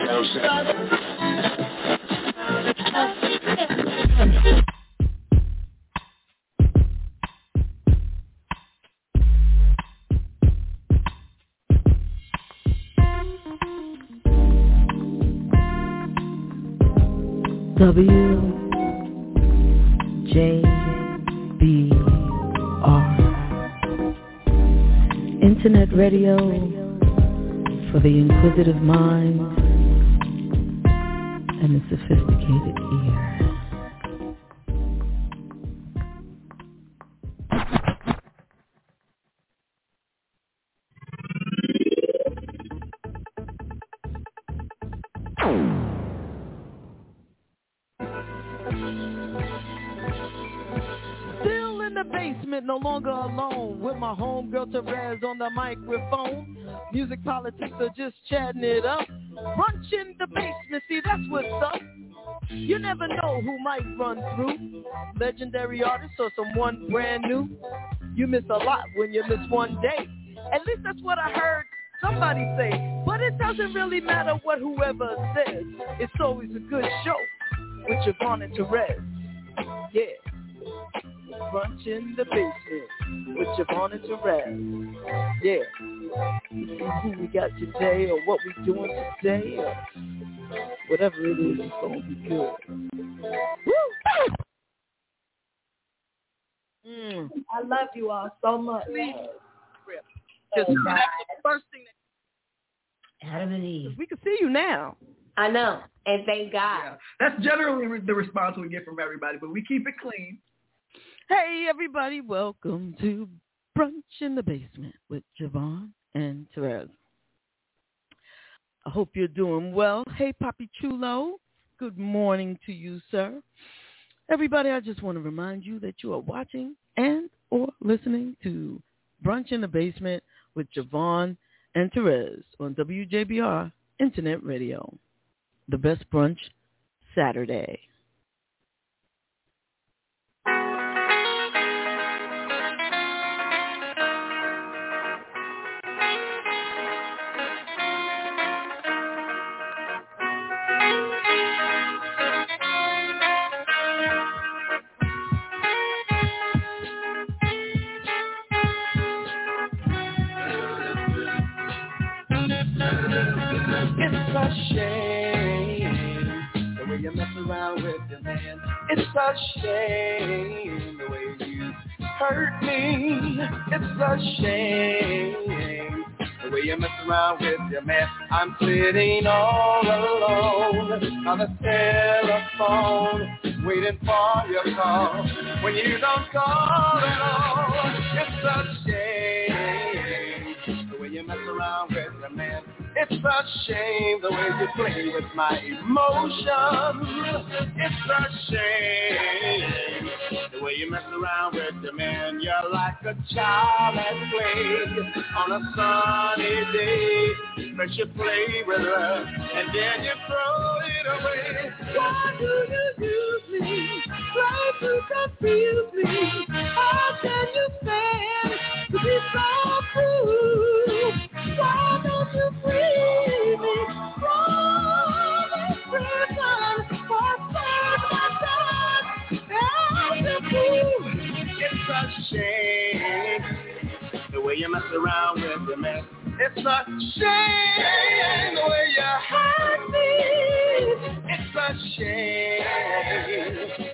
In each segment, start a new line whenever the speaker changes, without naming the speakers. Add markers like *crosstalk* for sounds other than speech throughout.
W J B R. Internet radio for the inquisitive mind and the sophisticated ear.
Still in the basement, no longer alone. With my homegirl Therese on the microphone. Music politics are just chatting it up. Brunch in the basement, see that's what's up. You never know who might run through. Legendary artist or someone brand new. You miss a lot when you miss one day. At least that's what I heard somebody say. But it doesn't really matter what whoever says. It's always a good show with JaVonne and Terez. Yeah. Brunch in the basement with JaVonne and Terez. Yeah. See who we got today or what we doing today or whatever it is, it's going to be good. Woo! Mm.
I love you all so much.
Just that's the first thing
Adam and Eve.
we can see you now.
I know. And thank God.
Yeah. That's generally re- the response we get from everybody, but we keep it clean.
Hey everybody, welcome to Brunch in the Basement with JaVonne and Terez. I hope you're doing well. Hey Papi Chulo, good morning to you, sir. Everybody, I just want to remind you that you are watching and or listening to Brunch in the Basement with JaVonne and Terez on WJBR Internet Radio. The best brunch Saturday.
Shame the way you mess around with your man. It's a shame the way you hurt me. It's a shame the way you mess around with your man. I'm sitting all alone on the telephone, waiting for your call. When you don't call at all, it's a shame the way you mess around with your man. It's a shame the way you play with my emotions. It's a shame the way you mess around with your man. You're like a child at play on a sunny day. First you play with her and then you throw it away. Why do you use me? Try to confuse me. How can you stand to be so cruel? Why shame the way you mess around with your man. It's a shame the way you hurt me. It's a shame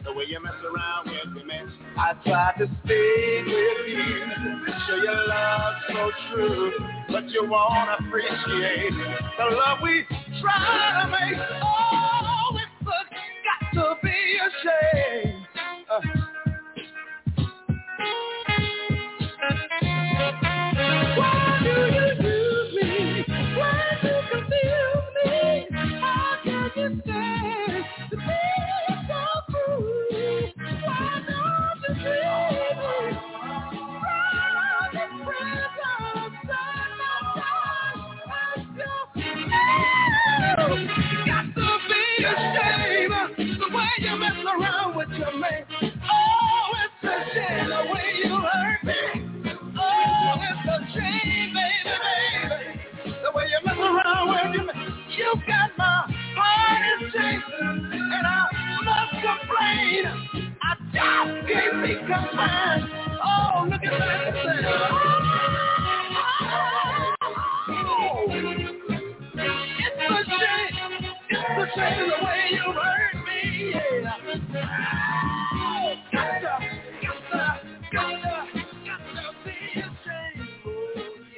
the way you mess around with your man. I tried to stay with you, show your love so true, but you won't appreciate the love we try to make. Oh, it's a, got to be a shame. Uh, must. I just can't be confined. Oh, look at that. Change the way you hurt me, yeah. Oh, gotcha, gotcha, gotcha.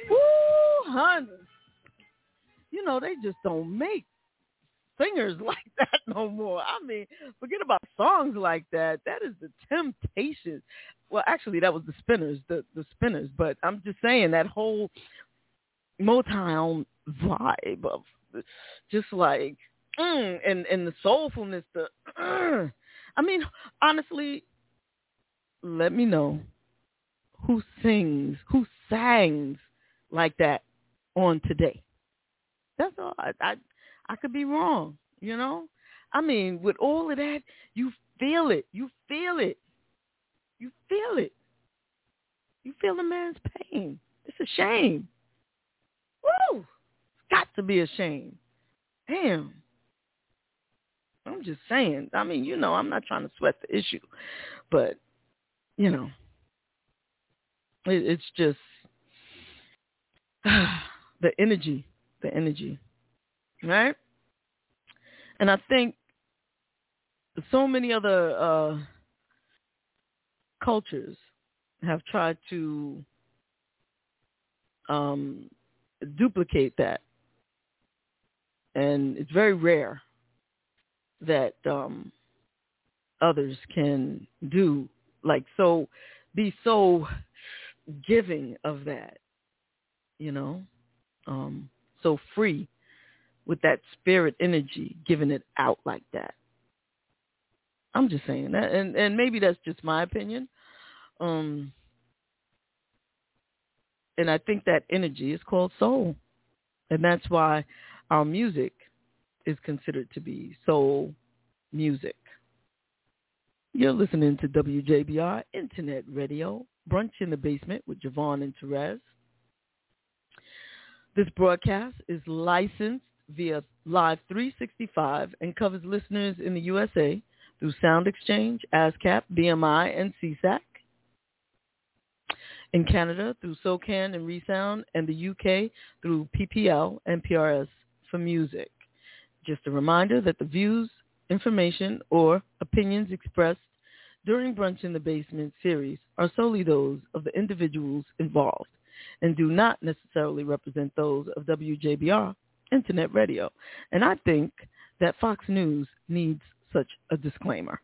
Woo, honey. You know, they just don't make singers *laughs* like that no more. I mean, forget about songs like that. That is the Temptations. Well, actually, that was the Spinners, the the Spinners. But I'm just saying that whole Motown vibe of just like mm, and and the soulfulness. The mm. *clears throat* I mean, honestly, let me know who sings, who sang like that on today. That's all. I, I I could be wrong, you know. I mean, with all of that, you feel it. You feel it. You feel it. You feel the man's pain. It's a shame. Woo! It's got to be a shame. Damn. I'm just saying. I mean, you know, I'm not trying to sweat the issue, but you know, it, it's just *sighs* the energy, the energy, right? And I think so many other uh, cultures have tried to um, duplicate that, and it's very rare that um, others can do like so be so giving of that you know um so free with that spirit energy giving it out like that i'm just saying that and and maybe that's just my opinion um and i think that energy is called soul and that's why our music is considered to be soul music. You're listening to WJBR Internet Radio, Brunch in the Basement with JaVonne and Terez. This broadcast is licensed via Live 365 and covers listeners in the USA through SoundExchange, ASCAP, BMI, and SESAC. In Canada through SOCAN and Re-Sound, and the UK through PPL and PRS for music. Just a reminder that the views, information, or opinions expressed during Brunch in the Basement series are solely those of the individuals involved and do not necessarily represent those of WJBR Internet Radio. And I think that Fox News needs such a disclaimer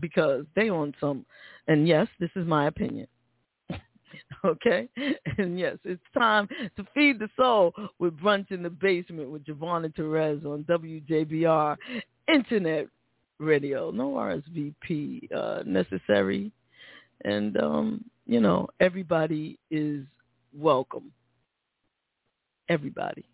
because they own some, and yes, this is my opinion, *laughs* okay? And yes, it's time to feed the soul with Brunch in the Basement with and Terez on WJBR Internet Radio. No RSVP uh, necessary. And, um, you know, everybody is welcome. Everybody.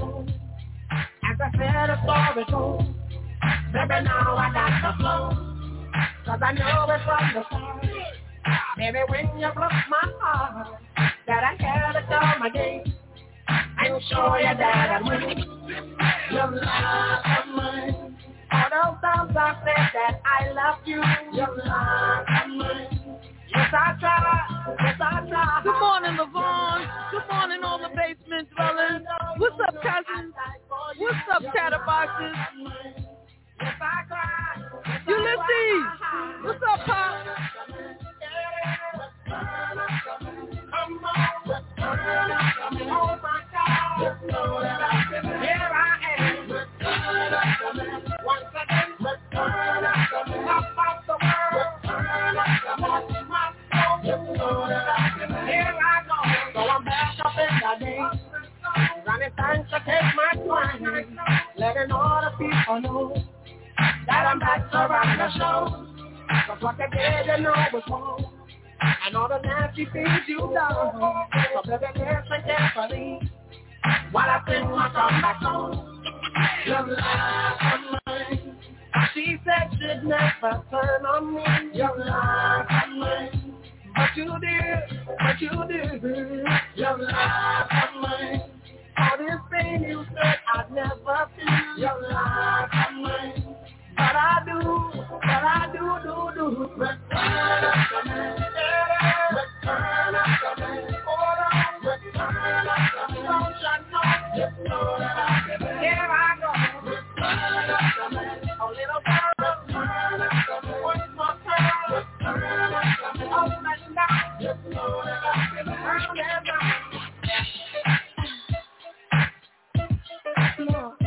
I said a story goes. Baby, now I got the flow. Cause I know it from the start. Baby, when you broke my heart, that I had to come again. I'm sure you that I win. Your love of mine. All those times I said that I love you. Your love of mine. Yes, I try. Yes, I try.
Good morning, Levon. Good morning, all the basement dwellers. What's up, chatterboxes? Ulysses. What's up, Pop?
Here What they did, you know was wrong. And all the nasty things you done. So baby, listen carefully. While I sing my song back home. Your life of mine. She said she'd never turn on me. Your life of mine. But you did, but you did. Your life of mine. All this pain you said I'd never feel. Your life of mine. I do, I do, do, do. Return to me. Return. Hold on. Return to me. Don't you know? Know that I. Here I go. Return to me. A little. Return to me. One more time. Return down. Just know that I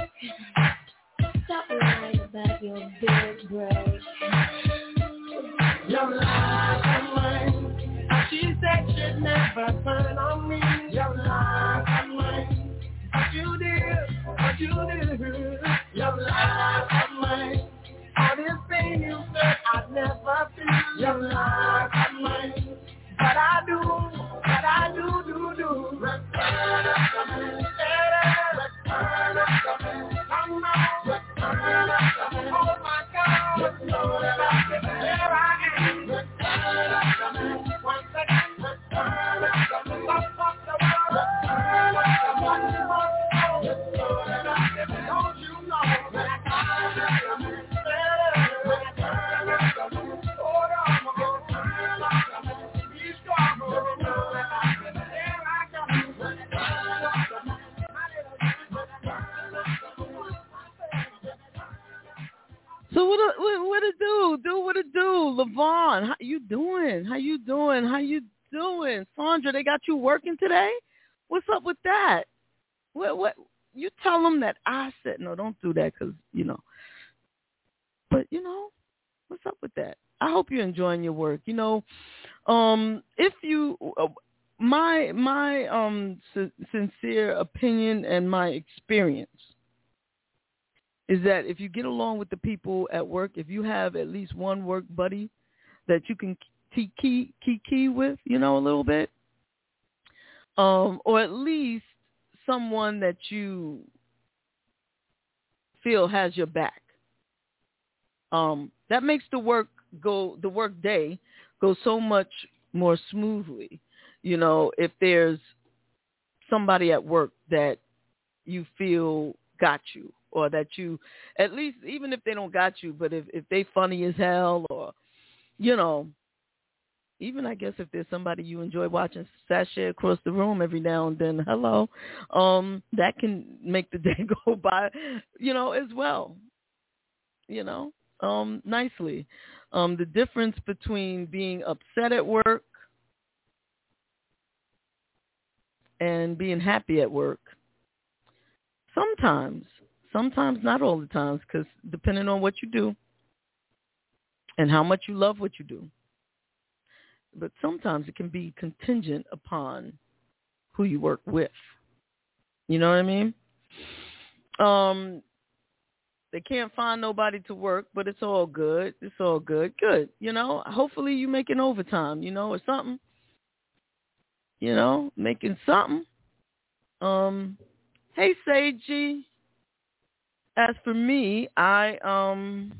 break.
Your life of mine. She said she'd never turn on me. Your life of mine. But you did, but you did. Your life you
working today? What's up with that? What what you tell them that I said no, don't do that cuz you know. But you know, what's up with that? I hope you're enjoying your work. You know, um if you uh, my my um si- sincere opinion and my experience is that if you get along with the people at work, if you have at least one work buddy that you can key, key with, you know, a little bit, um, or at least someone that you feel has your back, um, that makes the work go the work day go so much more smoothly. You know, if there's somebody at work that you feel got you or that you at least even if they don't got you but if if they funny as hell or you know even I guess if there's somebody you enjoy watching sashay across the room every now and then, hello, um, that can make the *laughs* day go by, you know, as well. You know, um, nicely. Um, the difference between being upset at work and being happy at work. Sometimes, sometimes not all the times, because depending on what you do and how much you love what you do. But sometimes it can be contingent upon who you work with. You know what I mean? Um, they can't find nobody to work, but it's all good. It's all good. Good. You know, hopefully you making overtime, you know, or something. You know, making something. Um, hey Sagey. As for me, I um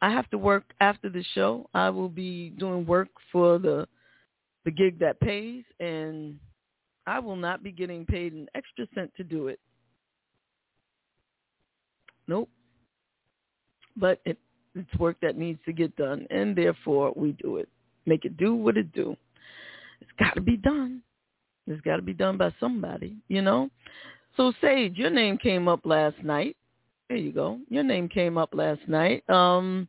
I have to work after the show. I will be doing work for the the gig that pays and I will not be getting paid an extra cent to do it. Nope. But it, it's work that needs to get done, and therefore we do it. Make it do what it do. It's got to be done. It's got to be done by somebody, you know. So Sage, your name came up last night. There you go. Your name came up last night. Um,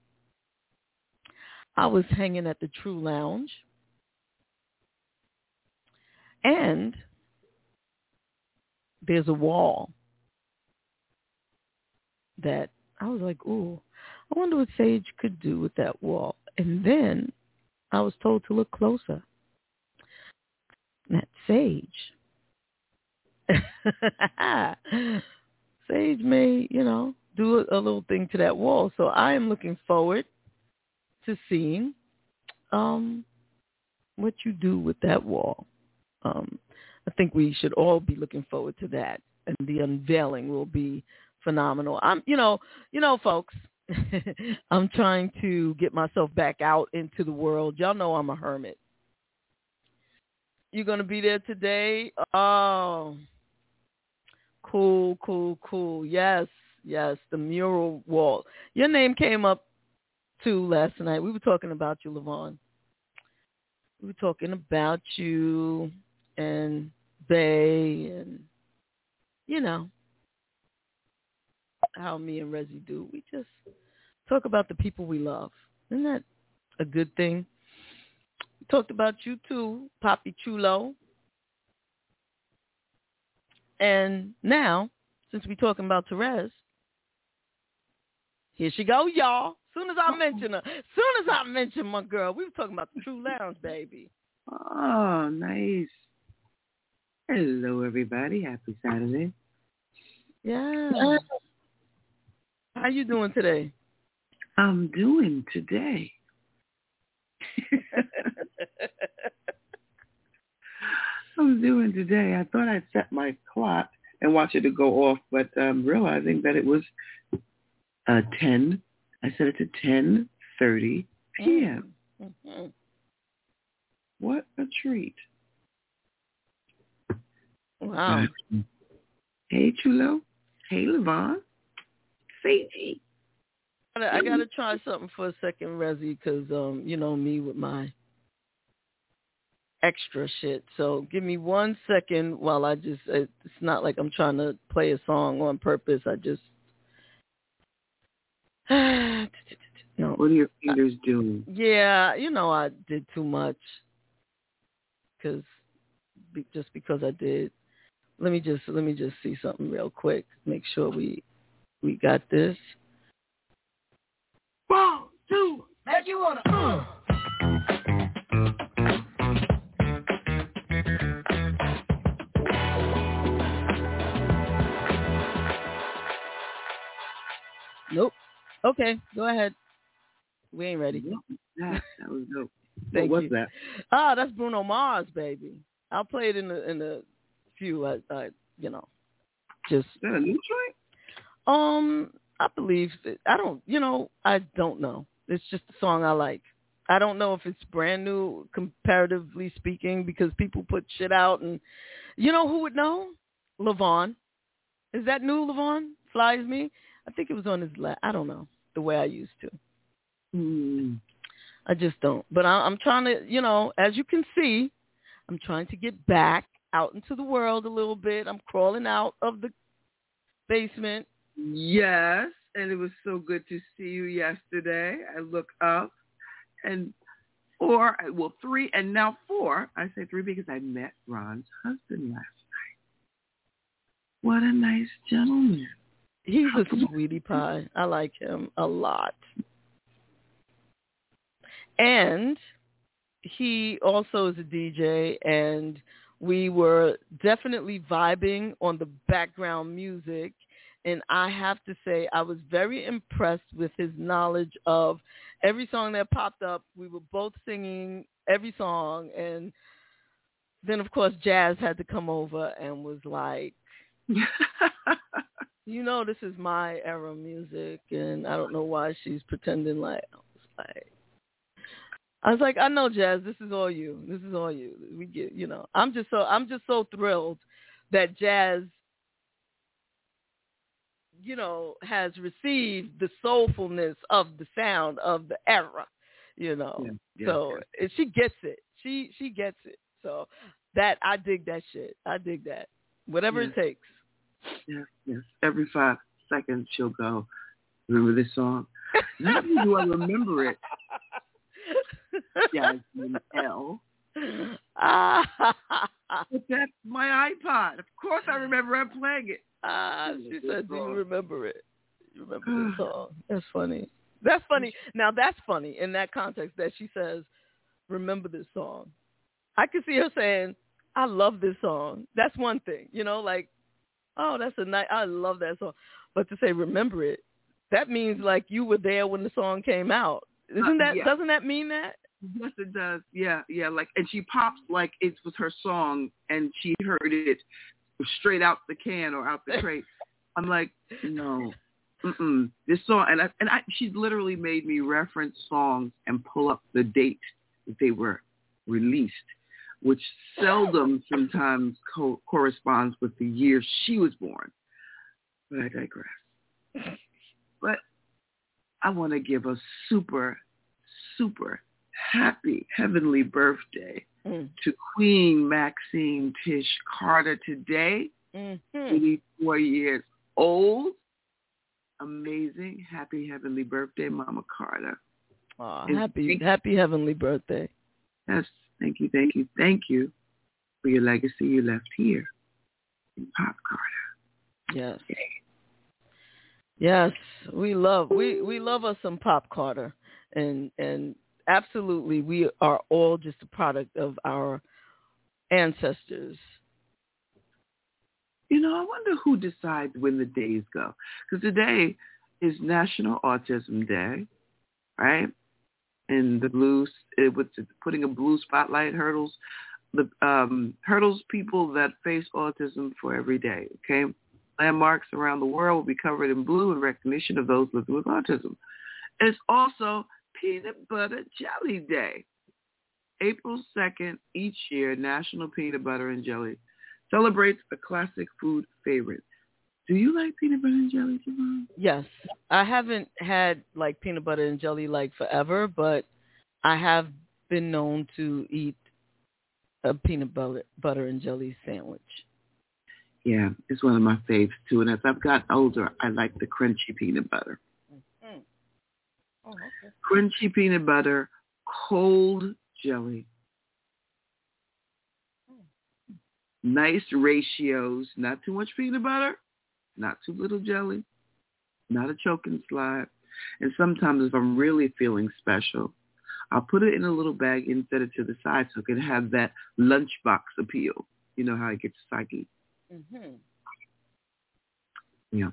I was hanging at the True Lounge, and there's a wall that I was like, ooh, I wonder what Sage could do with that wall. And then I was told to look closer. And that Sage. *laughs* Sage may, you know, do a, a little thing to that wall. So I am looking forward to seeing um, what you do with that wall. Um, I think we should all be looking forward to that, and the unveiling will be phenomenal. I'm, you know, you know, folks. *laughs* I'm trying to get myself back out into the world. Y'all know I'm a hermit. You're gonna be there today? Oh, cool, cool, cool. Yes, yes. The mural wall. Your name came up too last night. We were talking about you, Levon. We were talking about you and Bay and you know how me and Reggie do. We just talk about the people we love. Isn't that a good thing? We talked about you too, Poppy Chulo. And now, since we're talking about Terez, here she go, y'all. Soon as I mention her, soon as I mention my girl, we were talking about the True Lounge, baby.
Oh, nice. Hello, everybody. Happy Saturday.
Yeah. Uh, How you doing today?
I'm doing today. *laughs* I'm doing today. I thought I'd set my clock and watch it to go off, but um, realizing that it was uh, 10. I set it to 10.30 p.m.
Mm-hmm.
What a treat.
Wow.
Hey, Chulo. Hey, Levon. Seiji.
I gotta try something for a second, Resi, because um, you know me with my extra shit. So give me one second while I just. It's not like I'm trying to play a song on purpose. I just. *sighs* no.
What are your fingers doing?
Yeah, you know I did too much. Cause, be, just because I did. Let me just let me just see something real quick. Make sure we we got this.
One, two, make you wanna. Uh.
Okay, go ahead. We ain't ready. *laughs*
That, that was dope.
Thank
what was
you.
that?
Ah, that's Bruno Mars, baby. I'll play it in the in the few. I, I you know, just
Is that a new joint?
um. I believe that I don't. You know, I don't know. It's just a song I like. I don't know if it's brand new comparatively speaking because people put shit out and you know who would know? Levon. Is that new Levon? Flies me? I think it was on his la I don't know. The way I used to.
Hmm.
I just don't. But I, I'm trying to, you know, as you can see, I'm trying to get back out into the world a little bit. I'm crawling out of the basement.
Yes, and it was so good to see you yesterday. I look up and four, well, three, and now four. I say three because I met Ron's husband last night. What a nice gentleman.
He's a sweetie *laughs* pie. I like him a lot. And he also is a DJ and we were definitely vibing on the background music and I have to say I was very impressed with his knowledge of every song that popped up. We were both singing every song and then of course Jazz had to come over and was like *laughs* you know this is my era music and I don't know why she's pretending like I was like I was like, I know Jazz, this is all you. This is all you. We get you know. I'm just so I'm just so thrilled that Jazz you know, has received the soulfulness of the sound of the era, you know.
Yeah, yeah,
so
yeah.
she gets it. She she gets it. So that I dig that shit. I dig that. Whatever it takes.
Yes, yes. Every five seconds she'll go, remember this song? Not only do I remember it, *laughs* Jasmine L. *laughs* But that's my iPod. Of course I remember I'm playing it.
Ah, she said, "Do you remember it? You remember the *sighs* song?" That's funny. That's funny. Now that's funny in that context that she says, "Remember this song." I can see her saying, "I love this song." That's one thing, you know, like, "Oh, that's a nice. I love that song." But to say "remember it," that means like you were there when the song came out, Isn't uh, that
yeah.
doesn't that mean that?
Yes, it does. Yeah, yeah. Like, and she pops like it was her song, and she heard it straight out the can or out the *laughs* crate. I'm like, no, mm-mm. this song, and I, and I, she's literally made me reference songs and pull up the date that they were released, which seldom sometimes co- corresponds with the year she was born. But I digress. But I want to give a super, super happy heavenly birthday
Mm.
to Queen Maxine Tish Carter today,
Mm-hmm.
84 years old. Amazing. Happy heavenly birthday, Mama Carter. And
happy happy heavenly birthday.
Yes, thank you, thank you, thank you for your legacy you left here in Pop Carter.
Yes. Yes, we love we we love us some Pop Carter, and and absolutely we are all just a product of our ancestors.
You know, I wonder who decides when the days go. Because today is National Autism Day, right? And the blues, it was putting a blue spotlight hurdles the um, hurdles people that face autism for every day. Okay, landmarks around the world will be covered in blue in recognition of those living with autism. It's also Peanut Butter Jelly Day. April 2nd each year, National Peanut Butter and Jelly celebrates a classic food favorite. Do you like peanut butter and jelly, JaVonne?
Yes, I haven't had like peanut butter and jelly like forever, but I have been known to eat a peanut butter butter and jelly sandwich.
Yeah, it's one of my faves too. And as I've gotten older, I like the crunchy peanut butter.
Mm. Oh, okay.
Crunchy peanut butter, cold jelly. Nice ratios, not too much peanut butter, not too little jelly, not a choking slide. And sometimes if I'm really feeling special, I'll put it in a little bag and set it to the side so it can have that lunchbox appeal. You know how it gets psyche.
Mm-hmm.
Yeah.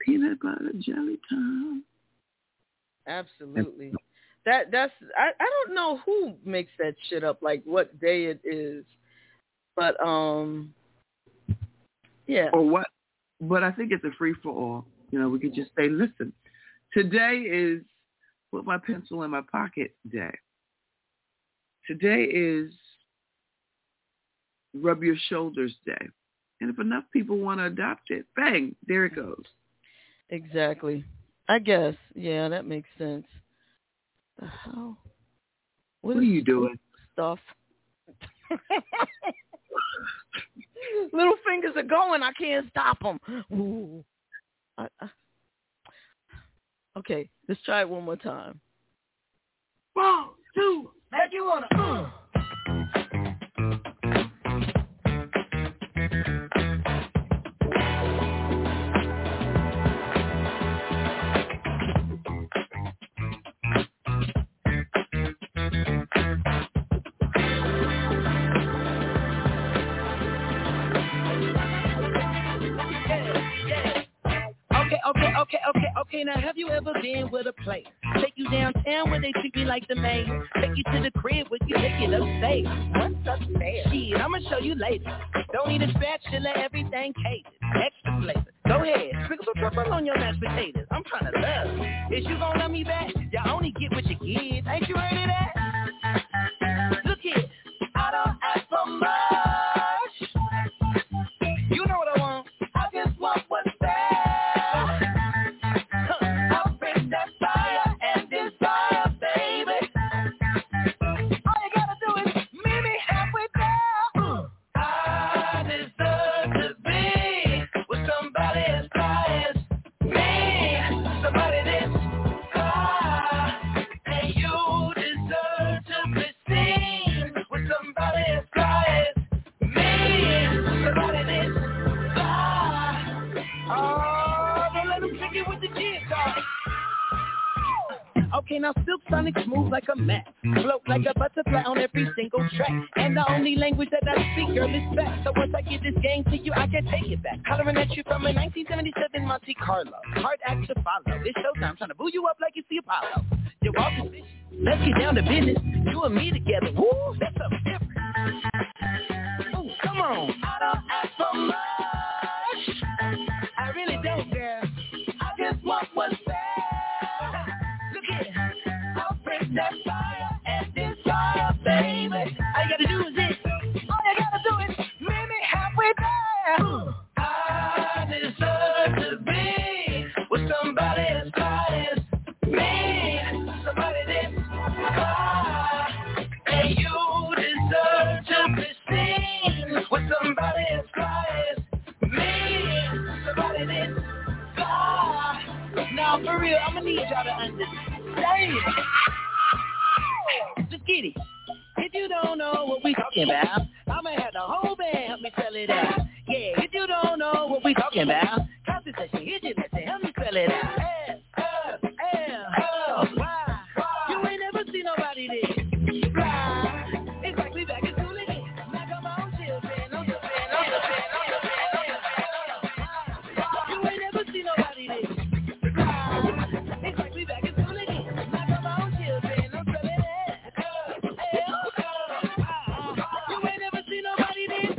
Peanut butter jelly time.
Absolutely. That that's I, I don't know who makes that shit up, like what day it is. But um yeah.
Or what? But I think it's a free for all. You know, we could just say, listen, today is put my pencil in my pocket day. Today is rub your shoulders day. And if enough people want to adopt it, bang, there it goes.
Exactly. I guess. Yeah, that makes sense. The hell?
What, are you doing?
Stuff. *laughs* Little fingers are going. I can't stop them. Ooh. I, I... Okay, let's try it one more time.
One, two, make you wanna. Uh.
Okay. Now, have you ever been with a place? Take you downtown where they treat me like the main. Take you to the crib where you take it upstairs. What's upstairs? Shit, I'ma show you later. Don't need a spatula, everything catered. Extra flavor. Go ahead, sprinkle some pepper on your mashed potatoes. I'm trying to love. Is you gonna love me back? You only get what you give. Ain't you heard of that? Look here, sonic smooth like a map. Float like a butterfly on every single track. And the only language that I speak, girl, is back. So once I give this game to you, I can take it back. Hollering at you from a 1977 Monte Carlo. Hard act to follow. It's showtime, trying to boo you up like you see Apollo. You're walking fish. Let's get down to business. You and me together. Woo, that's something different. Ooh, come on. I don't ask for much. I really don't, girl. That fire and this fire, baby. All you gotta do is. All you gotta do is me halfway there. I deserve to be with somebody as fine as me. Somebody that's fine. And you deserve to be seen with somebody as fine as me. Somebody that's fine. Now for real, I'ma need y'all to understand. If you don't know what we talking about, I'ma have the whole band help me spell it out. Yeah, if you don't know what we talking about, concentration, hit your message, help me spell it out. S,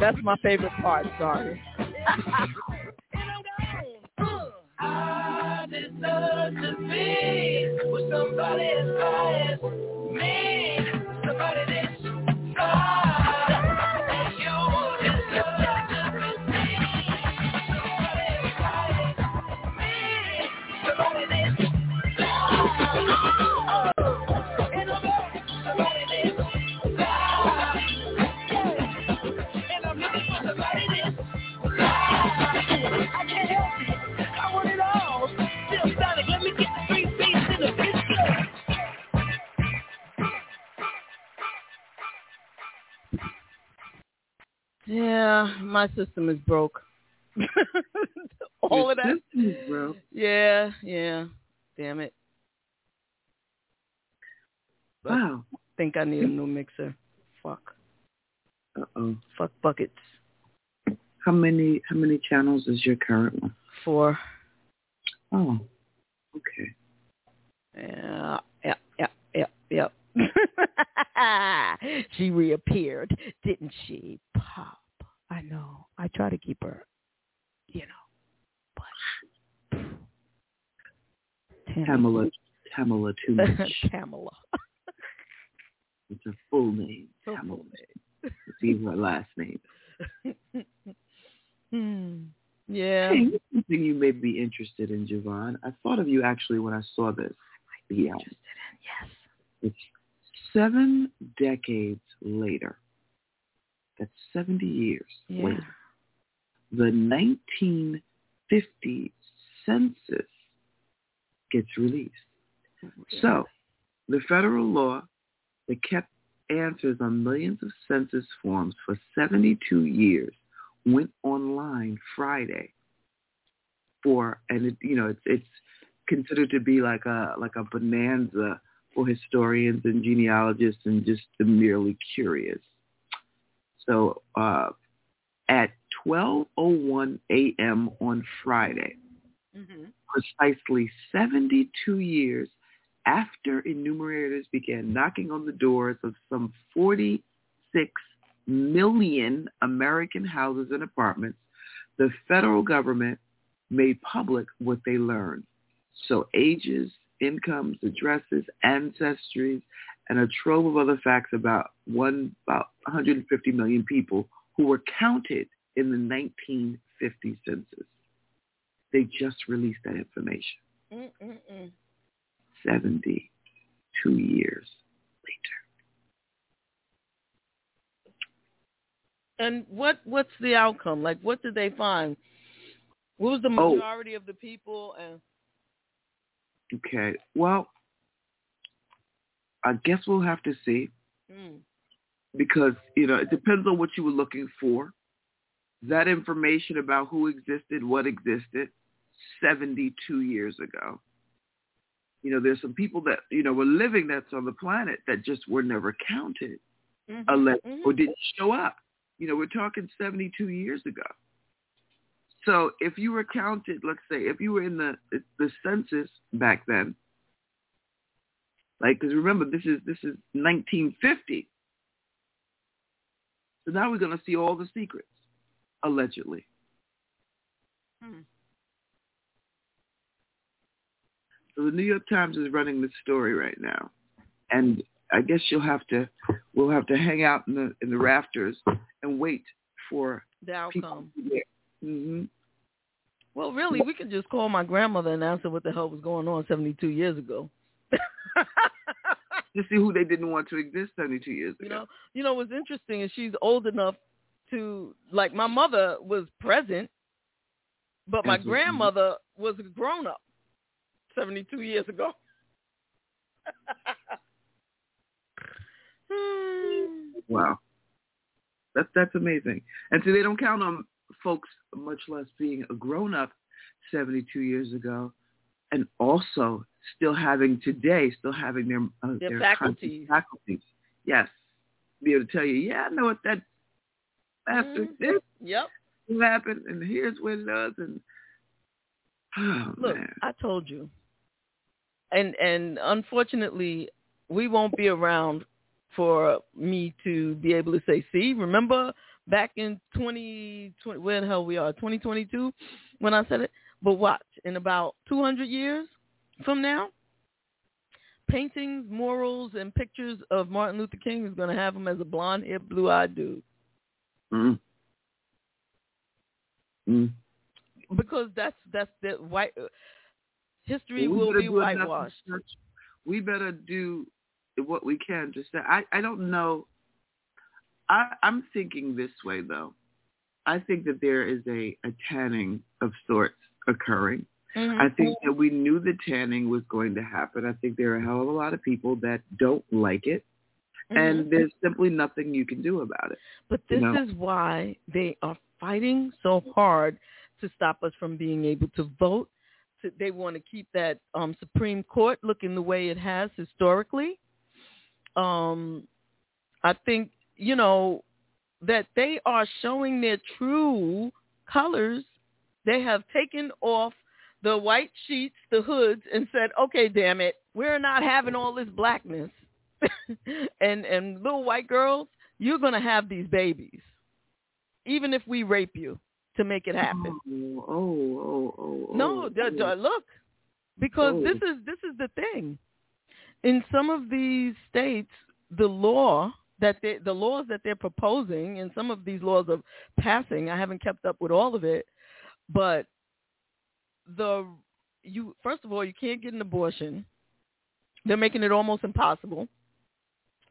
That's my favorite part. Sorry. *laughs* my system is broke. *laughs* All of that.
bro.
Yeah, yeah. Damn it. But
Wow.
think I need a new mixer. Fuck.
Uh oh.
Fuck buckets.
How many how many channels is your current one?
Four.
Oh. Okay.
Yeah, yeah, yeah, yeah, yeah. *laughs* she reappeared, didn't she? Pop. I know. I try to keep her, you know, but
Tamala Tamala too *laughs* much.
Tamala.
it's her full name.
Her
Tamala.
full
It's even her last name. *laughs*
Hmm. Yeah.
Hey, something you may be interested in, JaVonne. I thought of you actually when I saw this. The album.
Yes.
It's seven decades later. That's 70 years
Yeah.
later. The 1950 census gets released. Mm-hmm. So, the federal law that kept answers on millions of census forms for 72 years went online Friday for, and it, you know, it's it's considered to be like a like a bonanza for historians and genealogists and just the merely curious. So uh, at 12:01 a.m. on Friday,
Mm-hmm.
precisely 72 years after enumerators began knocking on the doors of some 46 million American houses and apartments, the federal government made public what they learned. So ages, incomes, addresses, ancestries, and a trove of other facts about one about 150 million people who were counted in the 1950 census. They just released that information
Mm-mm-mm.
72 years later.
And what what's the outcome? Like, what did they find? What was the
Oh.
majority of the people? And
Okay. Well, I guess we'll have to see
mm,
because, you know, it depends on what you were looking for. That information about who existed, what existed 72 years ago. You know, there's some people that you know were living that's on the planet that just were never counted,
Mhm,
unless
mhm.
or didn't show up. You know, we're talking 72 years ago. So if you were counted, let's say, if you were in the the census back then, like, because remember this is this is 1950. So now we're going to see all the secrets, allegedly.
Hmm.
So the New York Times is running this story right now, and I guess you'll have to, we'll have to hang out in the in the rafters and wait for
The outcome.
hmm
Well, really, we could just call my grandmother and ask her what the hell was going on 72 years ago.
To see who they didn't want to exist 72 years ago.
You know, you know what's interesting is she's old enough to like my mother was present, but my
Absolutely.
grandmother was a grown up 72 years ago. *laughs*
Wow, that's that's amazing. And so they don't count on folks, much less being a grown up 72 years ago, and also still having today, still having their uh,
Their
conscious
faculties.
faculties. Yes, be able to tell you, yeah, I know what that bastard
Mhm.
did.
Yep.
Happened, and here's what it does, and *sighs* oh
Look,
man,
I told you. And and unfortunately, we won't be around for me to be able to say, see, remember back in 2020, where the hell we are, 2022, when I said it? But watch, in about 200 years from now, paintings, murals, and pictures of Martin Luther King is going to have him as a blonde-haired, blue-eyed dude.
mm. Mm.
Because that's that's the white uh, history
We
will be whitewashed.
We better do what we can to say. I, I don't know. I, I'm thinking this way, though. I think that there is a, a tanning of sorts occurring.
Mhm.
I think that we knew the tanning was going to happen. I think there are a hell of a lot of people that don't like it, and
Mhm.
there's simply nothing you can do about it.
But
you
this
know?
is why they are fighting so hard to stop us from being able to vote. To, they want to keep that um, Supreme Court looking the way it has historically. Um, I think you know that they are showing their true colors. They have taken off the white sheets, the hoods, and said, "Okay, damn it, we're not having all this blackness." *laughs* and and little white girls, you're gonna have these babies, even if we rape you to make it happen.
Oh, oh, oh, oh.
No,
oh,
d- d-
oh.
look, because
Oh.
this is this is the thing. In some of these states, the law that they, the laws that they're proposing, and some of these laws are passing. I haven't kept up with all of it, but the you first of all, you can't get an abortion. They're making it almost impossible,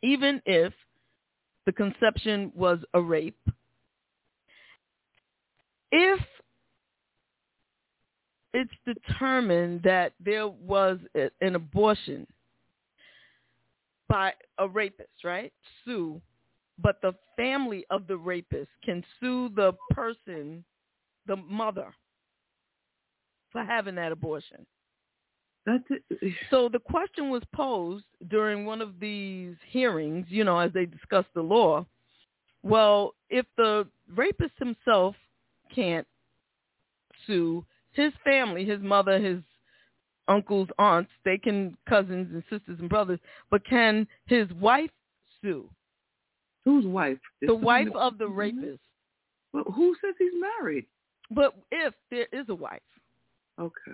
even if the conception was a rape. If it's determined that there was an abortion by a rapist, right? Sue. But the family of the rapist can sue the person, the mother, for having that abortion.
That's it.
So the question was posed during one of these hearings, you know, as they discussed the law. Well, if the rapist himself can't sue his family, his mother, his uncles, aunts, they can cousins and sisters and brothers, but can his wife sue?
Whose wife? Is
The wife of the rapist.
Well, who says he's married?
But if there is a wife,
Okay.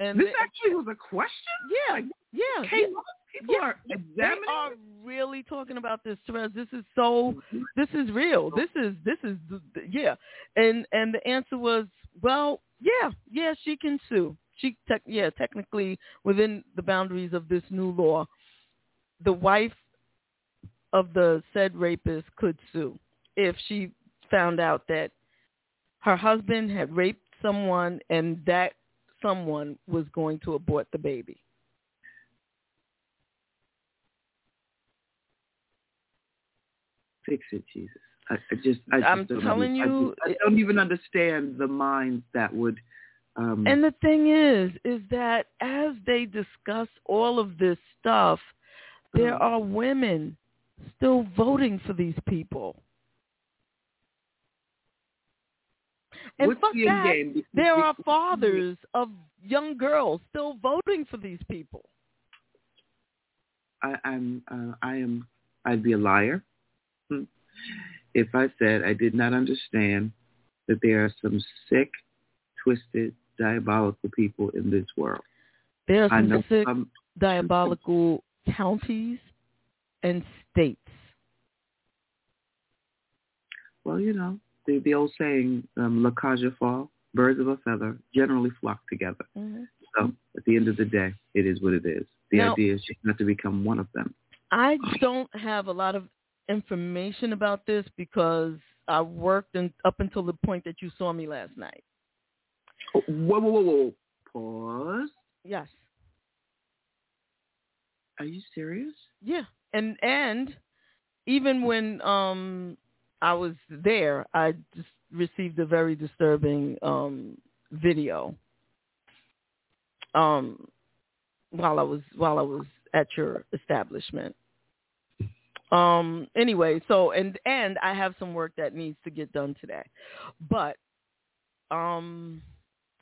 and
This
they-
actually was a question.
yeah,
Like,
yeah,
came
yeah.
up. People
Yeah,
are
They
examining.
are really talking about this, Terez. This is so. This is real. Oh. This is this is the, the- yeah. And and the answer was well, yeah, yeah. She can sue. She tech yeah, technically within the boundaries of this new law, the wife of the said rapist could sue if she found out that her husband had raped someone and that someone was going to abort the baby.
Fix it, Jesus. I, I just, I just
I'm
don't
telling
under- I
you,
just- I, don't even understand the minds that would Um,
And the thing is, is that as they discuss all of this stuff, there
Mhm.
are women still voting for these people. And
what's
fuck
the end
that,
game?
There are fathers of young girls still voting for these people.
I, I'm uh, I am I'd be a liar hmm, if I said I did not understand that there are some sick, twisted, diabolical people in this world.
There are some sick,
some
diabolical counties and states.
well, you know, the the old saying, um, La aux fall, birds of a feather generally flock together. So at the end of the day, it is what it is. The
Now-
idea is just not to become one of them.
I don't have a lot of information about this because I worked in, up until the point that you saw me last night.
Oh, Whoa, whoa, whoa, whoa! Pause.
Yes.
Are you serious?
Yeah. And and even when um I was there, I just received a very disturbing um video um while I was while I was at your establishment. Um anyway, so and and I have some work that needs to get done today. But um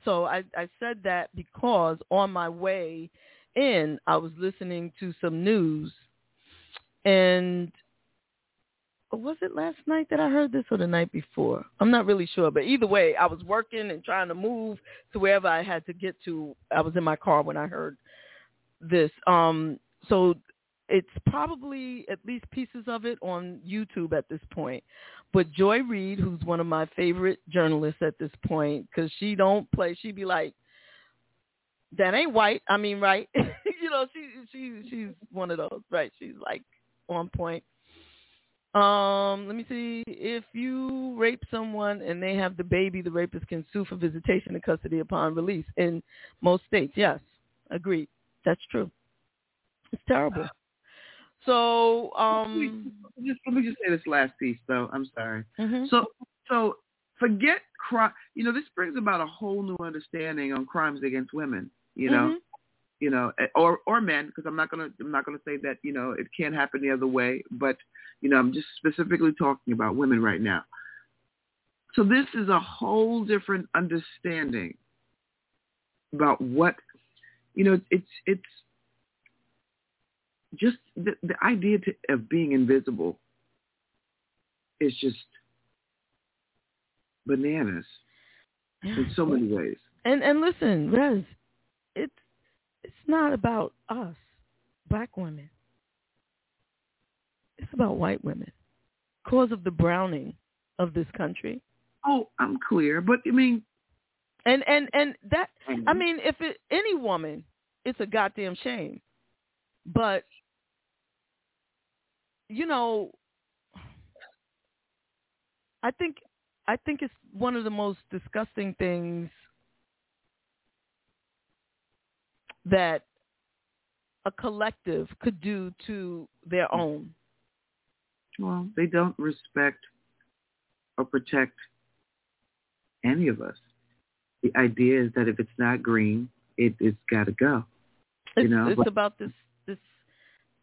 so I I said that because on my way in I was listening to some news and was it last night that I heard this or the night before? I'm not really sure, but either way, I was working and trying to move to wherever I had to get to. I was in my car when I heard this. Um, so it's probably at least pieces of it on YouTube at this point. But Joy Reid, who's one of my favorite journalists at this point, because she don't play, she be like, "That ain't white." I mean, right? *laughs* you know, she she she's one of those, right? She's like on point. Um, let me see. If you rape someone and they have the baby, the rapist can sue for visitation and custody upon release in most states. Yes, agreed. That's true. It's terrible. So, um,
just let me just say this last piece, though. I'm sorry.
mhm.
So, so forget crime. You know, this brings about a whole new understanding on crimes against women. You know,
Mhm.
you know, eh, or or men, because I'm not gonna I'm not gonna say that you know it can't happen the other way, but you know, I'm just specifically talking about women right now. So this is a whole different understanding about what you know. It's it's just the, the idea to, of being invisible is just bananas in so many ways.
And and listen, Rez, it's it's not about us, black women. It's about white women, cause of the browning of this country.
Oh, I'm clear, but I mean,
And and and that I mm-hmm. mean, if it any woman, it's a goddamn shame. But you know, I think I think it's one of the most disgusting things that a collective could do to their mm. own.
Well, they don't respect or protect any of us. The idea is that if it's not green, it, it's got to go.
It's,
You know,
it's
but-
about this this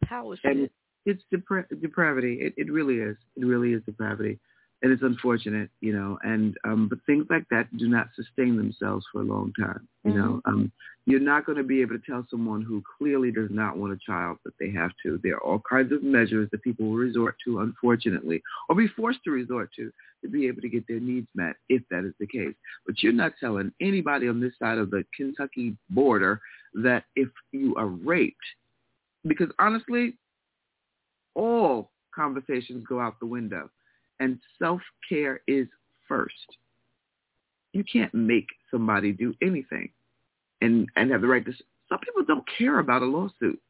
power
And
shit.
it's depra- depravity. It, it really is. It really is depravity, and it's unfortunate, you know. And um, but things like that do not sustain themselves for a long time. You know, um, you're not going to be able to tell someone who clearly does not want a child that they have to. There are all kinds of measures that people will resort to, unfortunately, or be forced to resort to to be able to get their needs met, if that is the case. But you're not telling anybody on this side of the Kentucky border that if you are raped, because honestly, all conversations go out the window. And self-care is first. You can't make somebody do anything and, and have the right to... Some people don't care about a lawsuit.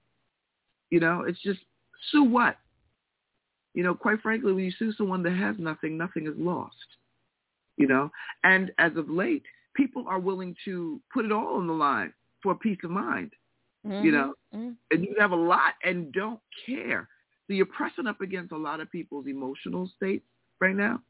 You know, it's just, sue what? You know, quite frankly, when you sue someone that has nothing, nothing is lost. You know, and as of late, people are willing to put it all on the line for peace of mind. You know,
Mhm.
and you have a lot and don't care. So you're pressing up against a lot of people's emotional states right now,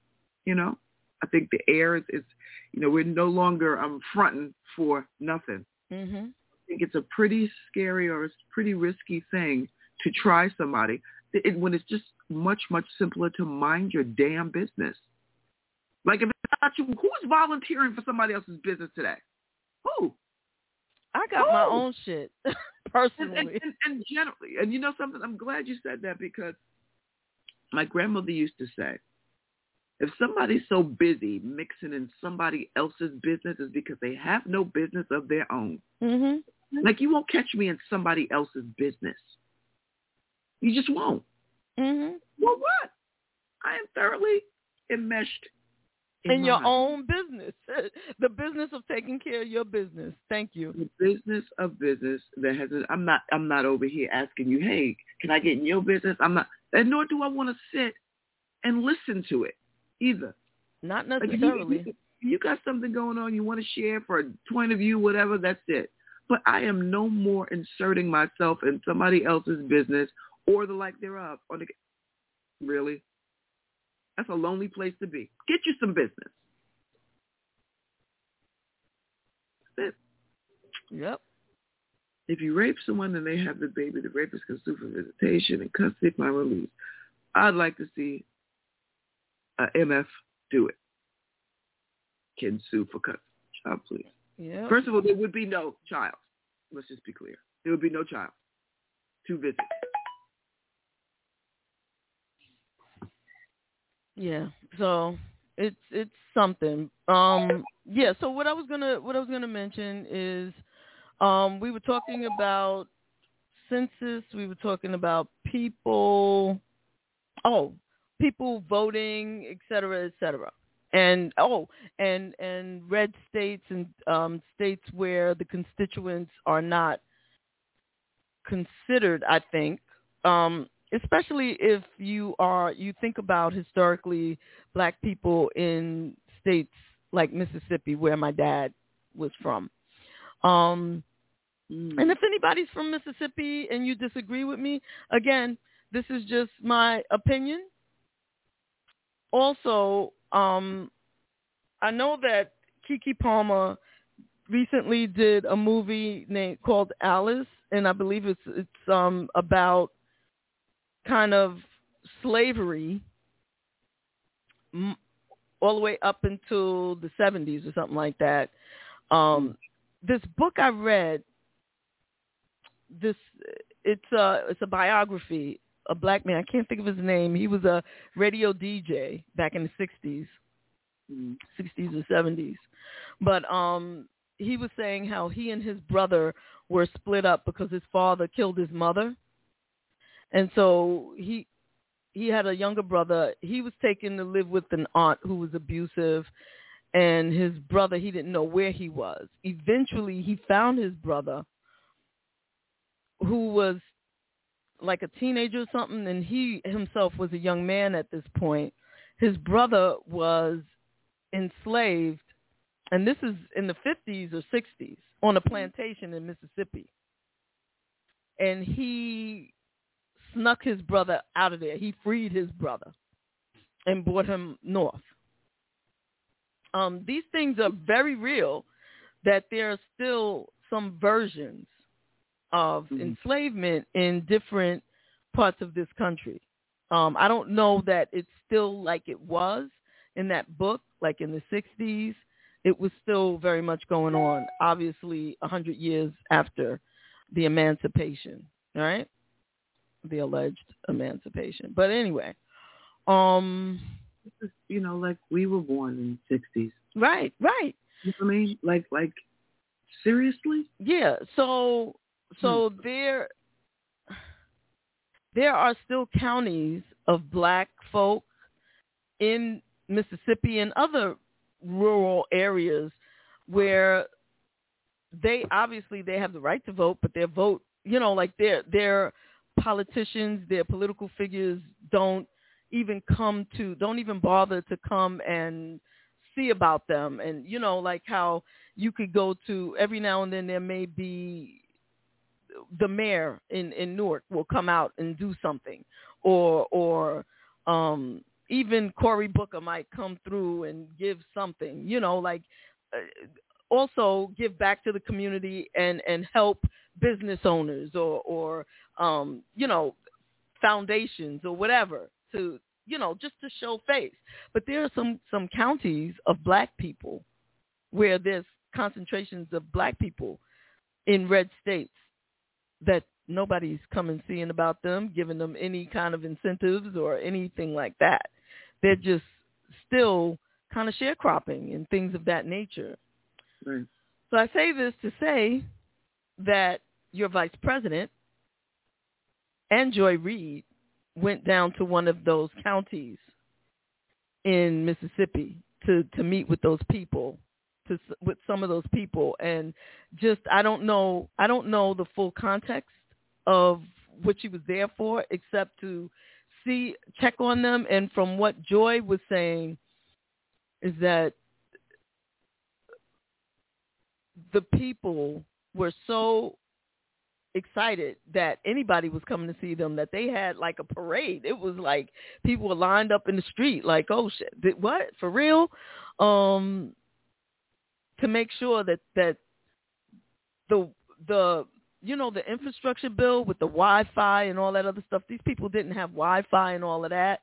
you know. I think the air is, is you know, we're no longer um, fronting for nothing.
Mm-hmm.
I think it's a pretty scary or a pretty risky thing to try somebody it, when it's just much, much simpler to mind your damn business. Like if it's not you, who's volunteering for somebody else's business today? Who?
I got
Who?
my own shit
And, *laughs*
personally.
and, and, and generally, and you know something, I'm glad you said that because my grandmother used to say, if somebody's so busy mixing in somebody else's business is because they have no business of their own.
hmm
Like you won't catch me in somebody else's business. You just won't.
hmm
Well, what? I am thoroughly enmeshed
In your
mine.
own business, *laughs* the business of taking care of your business. Thank you.
the business of business that has. A, I'm not. I'm not over here asking you, hey, can I get in your business? I'm not. And nor do I want to sit and listen to it either.
Not
Like, if you-
necessarily.
you got something going on you want to share for a point of view, whatever, that's it. But I am no more inserting myself in somebody else's business or the like thereof. On the, really? That's a lonely place to be. Get you some business. That's it.
Yep.
If you rape someone and they have the baby, the rapist can sue for visitation and custody upon release. I'd like to see a MF do it. Can sue for custody. Child, please.
Yeah.
First of all, there would be no child. Let's just be clear. There would be no child to visit.
Yeah. So it's it's something. Um yeah, so what I was gonna what I was gonna mention is um we were talking about census, we were talking about people oh, people voting, et cetera, et cetera. And oh, and and red states and um states where the constituents are not considered, I think. Um especially if you are you think about historically black people in states like Mississippi where my dad was from. Um and if anybody's from Mississippi and you disagree with me, again, this is just my opinion. Also, um I know that Keke Palmer recently did a movie named called Alice and I believe it's it's um about kind of slavery m- all the way up until the 70s or something like that. Um, this book I read, this it's a it's a biography. A black man, I can't think of his name. He was a radio DJ back in the 60s,
Mm.
60s or 70s. But um, he was saying how he and his brother were split up because his father killed his mother and so he he had a younger brother. He was taken to live with an aunt who was abusive, and his brother he didn't know where he was. Eventually, he found his brother, who was like a teenager or something, and he himself was a young man at this point. His brother was enslaved, and this is in the 50s or 60s on a plantation in Mississippi. And he snuck his brother out of there. He freed his brother and brought him north. Um, these things are very real. That there are still some versions of enslavement in different parts of this country. Um, I don't know that it's still like it was in that book, like in the 60s. It was still very much going on, obviously, a 100 years after the emancipation, right? The alleged emancipation. But anyway, um,
This is, you know, like we were born in the 60s.
right, right.
You know what I mean? Like, like, seriously?
Yeah. So so
Hmm.
there there are still counties of black folk in Mississippi and other rural areas where they obviously they have the right to vote, but their vote, you know, like their their politicians, their political figures don't even come to don't even bother to come and see about them and you know like how you could go to every now and then there may be the mayor in in Newark will come out and do something or or um even Cory Booker might come through and give something, you know, like uh, also give back to the community and and help business owners or or um, you know foundations or whatever to you know just to show face. But there are some some counties of black people where there's concentrations of black people in red states that nobody's coming seeing about them, giving them any kind of incentives or anything like that. They're just still kind of sharecropping and things of that nature.
Right.
So I say this to say that your vice president and Joy Reid went down to one of those counties in Mississippi to to meet with those people to with some of those people and just I don't know I don't know the full context of what she was there for except to see check on them and from what Joy was saying is that the people were so excited that anybody was coming to see them that they had like a parade. It was like people were lined up in the street like, "Oh shit, what? For real?" Um to make sure that that the the you know the infrastructure bill with the Wi-Fi and all that other stuff. These people didn't have Wi-Fi and all of that.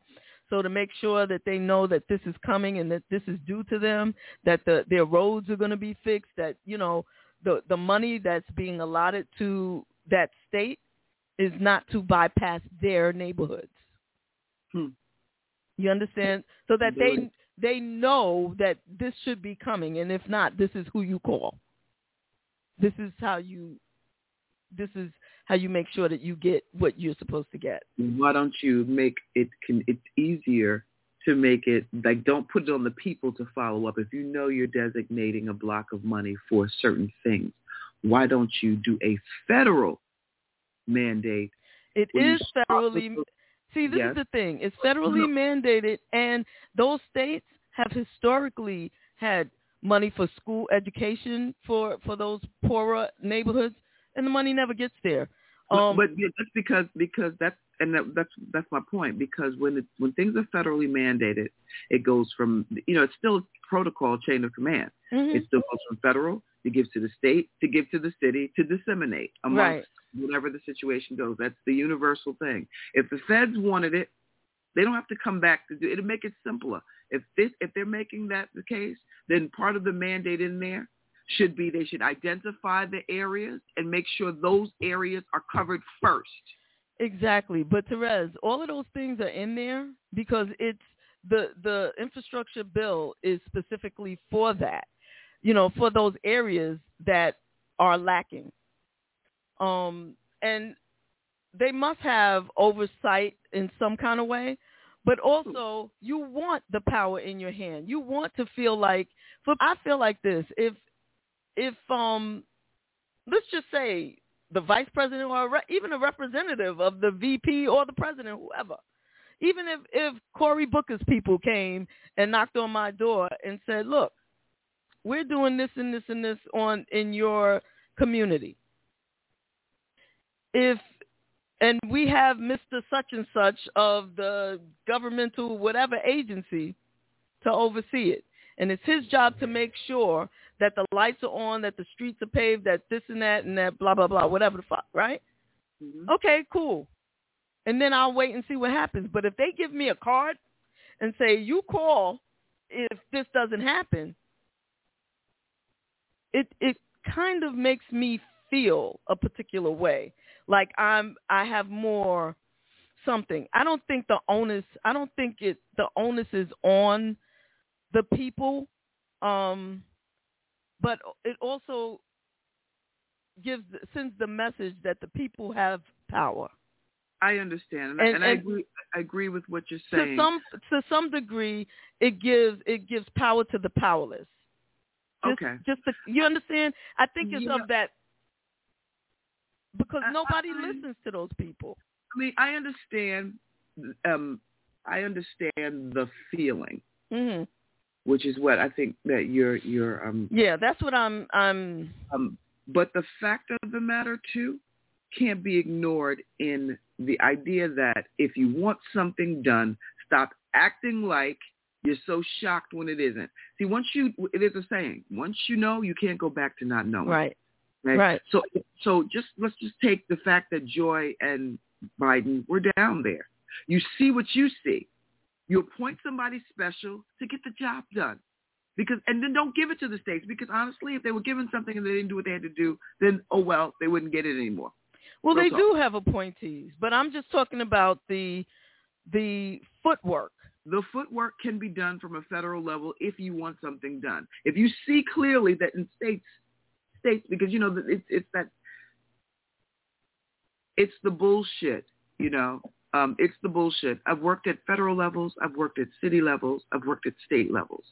So to make sure that they know that this is coming and that this is due to them, that the their roads are going to be fixed, that you know the the money that's being allotted to that state is not to bypass their neighborhoods.
Hmm.
You understand? So that they they know that this should be coming, and if not, this is who you call. This is how you. This is how you make sure that you get what you're supposed to get.
Why don't you make it? Can it's easier to make it like don't put it on the people to follow up. If you know you're designating a block of money for certain things, why don't you do a federal mandate?
It is federally. See, this
yes.
is the thing. It's federally mandated, and those states have historically had money for school education for for those poorer neighborhoods, and the money never gets there. Um,
but, but that's because because that's and that, that's that's my point because when it, when things are federally mandated, it goes from you know it's still a protocol chain of command.
Mm-hmm.
It still goes from federal to give to the state to give to the city to disseminate amongst
right.
Whatever the situation goes. That's the universal thing. If the feds wanted it, they don't have to come back to do it. It'll make it simpler. If this if they're making that the case, then part of the mandate in there should be they should identify the areas and make sure those areas are covered first.
Exactly. But Terez, all of those things are in there because it's the the infrastructure bill is specifically for that. You know, for those areas that are lacking. Um and they must have oversight in some kind of way, but also you want the power in your hand. You want to feel like for I feel like this, if if um let's just say the vice president or re- even a representative of the VP or the president, whoever, even if if Cory Booker's people came and knocked on my door and said, "Look, we're doing this and this and this on in your community," if and we have Mr. Such and Such of the governmental whatever agency to oversee it. And it's his job to make sure that the lights are on, that the streets are paved, that this and that and that blah, blah, blah, whatever the fuck, right?
Mm-hmm.
Okay, cool. And then I'll wait and see what happens. But if they give me a card and say, you call if this doesn't happen, it it kind of makes me feel a particular way. Like I'm I have more something. I don't think the onus I don't think it the onus is on the people. Um but it also gives sends the message that the people have power.
I understand, and,
And-
and, I agree. I agree with what you're saying.
To some to some degree, it gives it gives power to the powerless. Just,
okay.
Just to, you understand? I think it's
Yeah.
of that because
I-
nobody
I-
listens to those people.
I mean, I understand. Um, I understand the feeling,
hmm
which is what I think that you're you're um
Yeah, that's what I'm. I'm.
um. But the fact of the matter too can't be ignored in the idea that if you want something done, stop acting like you're so shocked when it isn't. See, once you, it is a saying. Once you know, you can't go back to not knowing.
Right.
Right.
Right.
So, so just let's just take the fact that Joy and Biden were down there. You see what you see. You appoint somebody special to get the job done. Because and then don't give it to the states because honestly, if they were given something and they didn't do what they had to do, then oh well, they wouldn't get it anymore.
Well,
Real
they
talk.
do have appointees, but I'm just talking about the the footwork.
The footwork can be done from a federal level if you want something done. If you see clearly that in states, states, because you know it's it's that it's the bullshit. You know, um, it's the bullshit. I've worked at federal levels. I've worked at city levels. I've worked at state levels.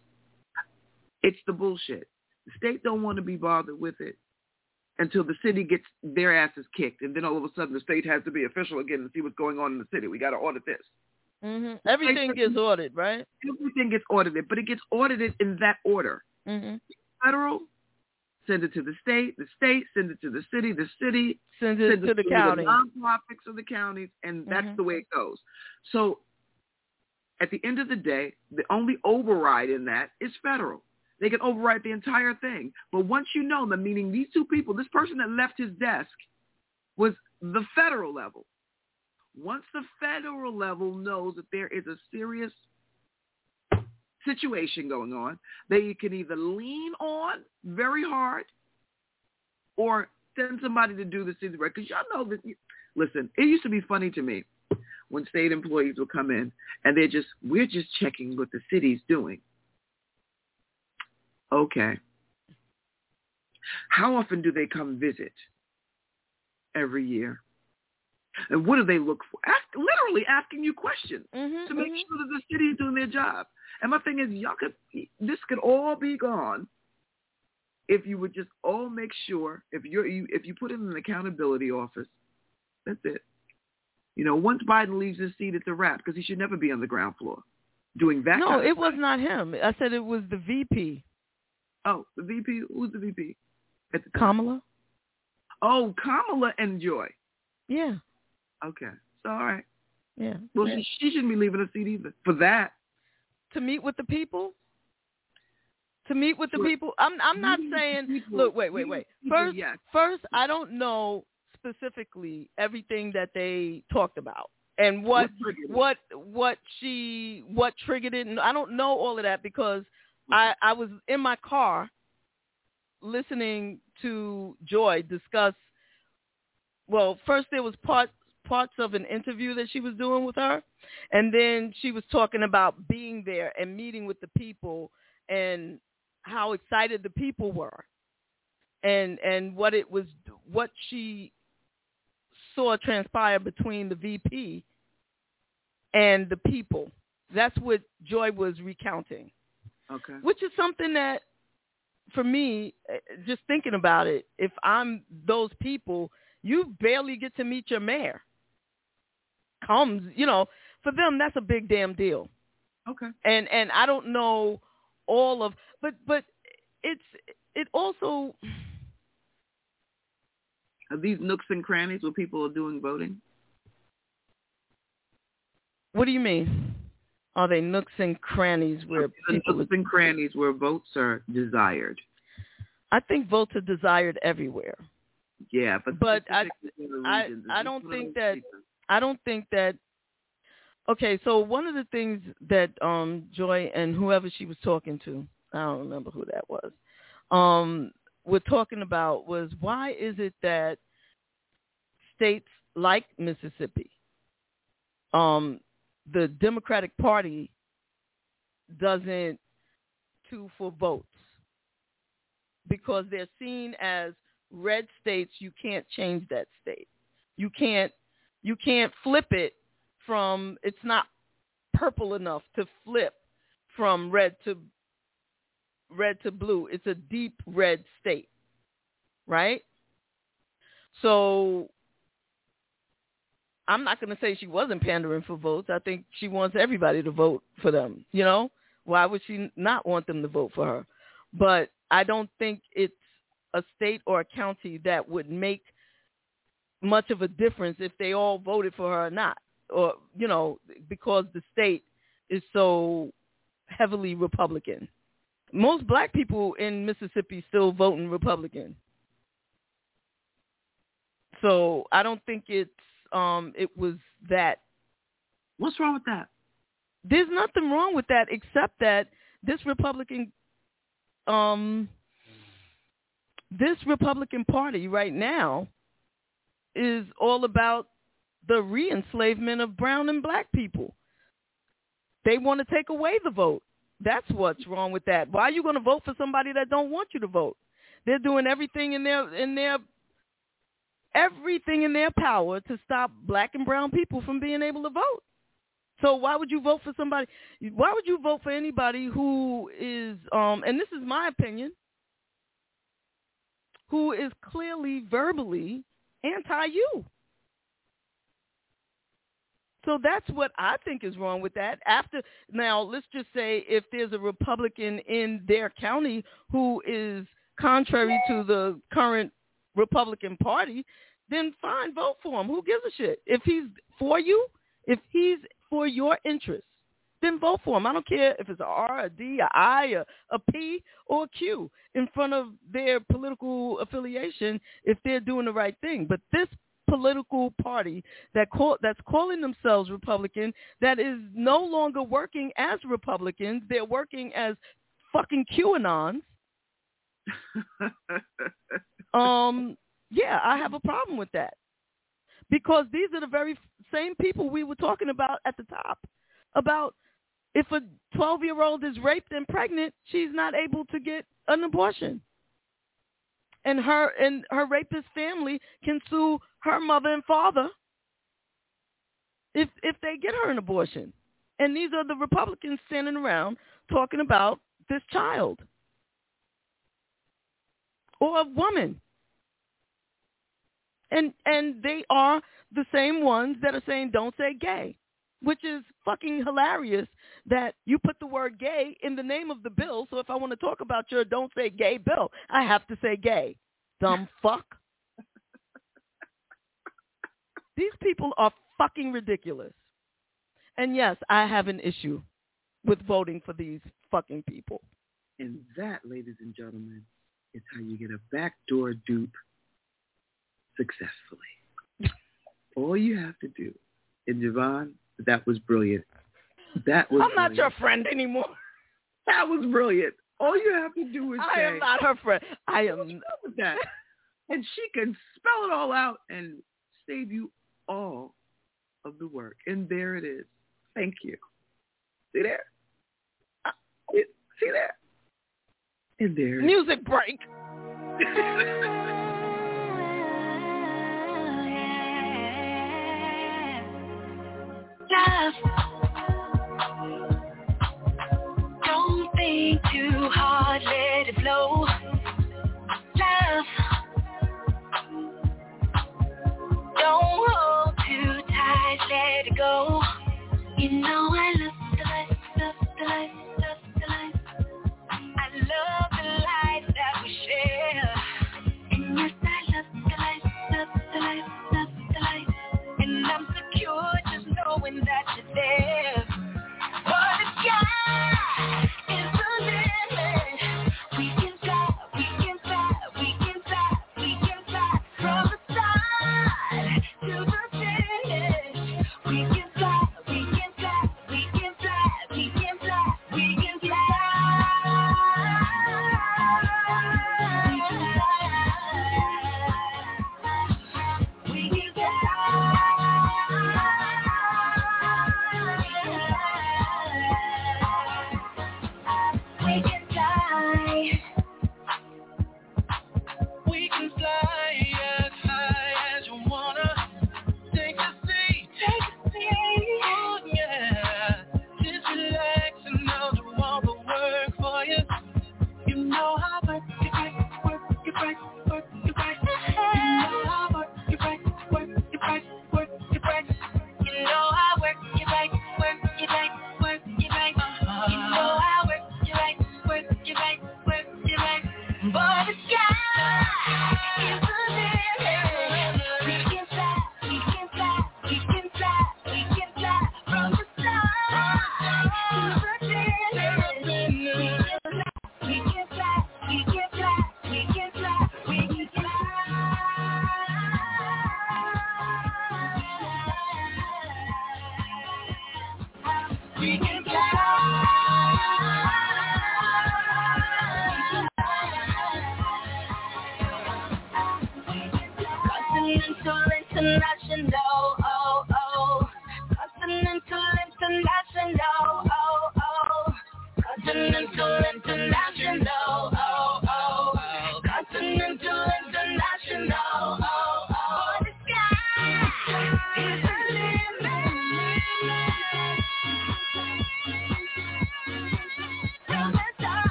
It's the bullshit. The state don't want to be bothered with it until the city gets their asses kicked, and then all of a sudden the state has to be official again and see what's going on in the city. We got to audit this.
hmm Everything gets audited, right?
Everything gets audited, but it gets audited in that order.
hmm
Federal, send it to the state. The state, send it to the city. The city
Sends it
sends
to the county.
nonprofits of the counties, and that's
Mhm.
the way it goes. So at the end of the day, the only override in that is federal. They can override the entire thing. But once you know them, meaning these two people, this person that left his desk was the federal level. Once the federal level knows that there is a serious situation going on, they can either lean on very hard or send somebody to do the city record. Because y'all know that, listen, it used to be funny to me when state employees would come in and they're just, we're just checking what the city's doing. Okay. How often do they come visit? Every year. And what do they look for? Ask, literally asking you questions
Mhm,
to make
mhm.
sure that the city is doing their job. And my thing is, y'all could, this could all be gone if you would just all make sure if you're you, if you put in an accountability office. That's it. You know, once Biden leaves his seat, it's a wrap because he should never be on the ground floor doing that.
No, it was not him. I said it was the VP,
Oh, the VP. Who's the VP? At the?
Kamala.
Oh, Kamala and Joy.
Yeah,
Okay. So all right.
yeah.
Well,
yeah.
she, she shouldn't be leaving her seat either for that.
to meet with the people. To meet with the
Sure.
people. I'm I'm not saying.
people-
Look, wait, wait, wait. First,
yes.
first, I don't know specifically everything that they talked about and what
What triggered it?
what what she what triggered it. And I don't know all of that because I I was in my car listening to Joy discuss. Well, first there was parts parts of an interview that she was doing with her, and then she was talking about being there and meeting with the people and how excited the people were, and and what it was what she saw transpire between the VP and the people. That's what Joy was recounting
Okay.
which is something that for me just thinking about it if i'm those people you barely get to meet your mayor comes you know for them that's a big damn deal
Okay.
and and i don't know all of but but it's it also
Are these nooks and crannies where people are doing voting?
what do you mean are they nooks and crannies where people
nooks and crannies where votes are desired.
i think votes are desired everywhere
Yeah, but
But I-
specifically in the
I- I don't think that-
regions.
I don't think that. Okay, so one of the things that um, Joy and whoever she was talking to, I don't remember who that was, um, were talking about was why is it that states like Mississippi, um, the Democratic Party doesn't to for votes because they're seen as red states. You can't change that state. You can't you can't flip it from it's not purple enough to flip from red to red to blue. It's a deep red state. Right? So I'm not going to say she wasn't pandering for votes. I think she wants everybody to vote for them, you know? Why would she not want them to vote for her? But I don't think it's a state or a county that would make much of a difference if they all voted for her or not, or you know, because the state is so heavily Republican. Most black people in Mississippi still voting Republican. So I don't think it's um it was that
What's wrong with that?
There's nothing wrong with that except that this Republican um this Republican Party right now is all about the re-enslavement of brown and black people. They want to take away the vote. That's what's wrong with that. Why are you going to vote for somebody that don't want you to vote? They're doing everything in their in their everything in their power to stop black and brown people from being able to vote. So why would you vote for somebody? Why would you vote for anybody who is, um, and this is my opinion, who is clearly verbally anti-you? So that's what I think is wrong with that. After now, let's just say if there's a Republican in their county who is contrary to the current Republican Party, then fine, vote for him. Who gives a shit? If he's for you, if he's for your interests, then vote for them. I don't care if it's a R, a D, a I, a, a P, or a Q in front of their political affiliation if they're doing the right thing. But this political party that call, that's calling themselves Republican that is no longer working as Republicans. They're working as fucking QAnons. *laughs* um, yeah, I have a problem with that because these are the very same people we were talking about at the top about if a 12-year-old is raped and pregnant, she's not able to get an abortion. And her and her rapist family can sue her mother and father if if they get her an abortion. And these are the Republicans standing around talking about this child or a woman. And and they are the same ones that are saying don't say gay, which is fucking hilarious that you put the word gay in the name of the bill. So if I want to talk about your don't say gay bill, I have to say gay. Dumb *laughs* fuck. These people are fucking ridiculous. And yes, I have an issue with voting for these fucking people.
And that, ladies and gentlemen, is how you get a backdoor dupe successfully. *laughs* All you have to do, and JaVonne, that was brilliant. That was.
I'm not your friend anymore.
That was brilliant. All you have to do is
I
say,
am not her friend. I am.
What's with that? and she can spell it all out and save you all of the work. And there it is. Thank you. See there? Uh, See there? And there.
Music break. *laughs*
Love. Don't think too hard, let it. Love. Don't hold too tight, let it go. You know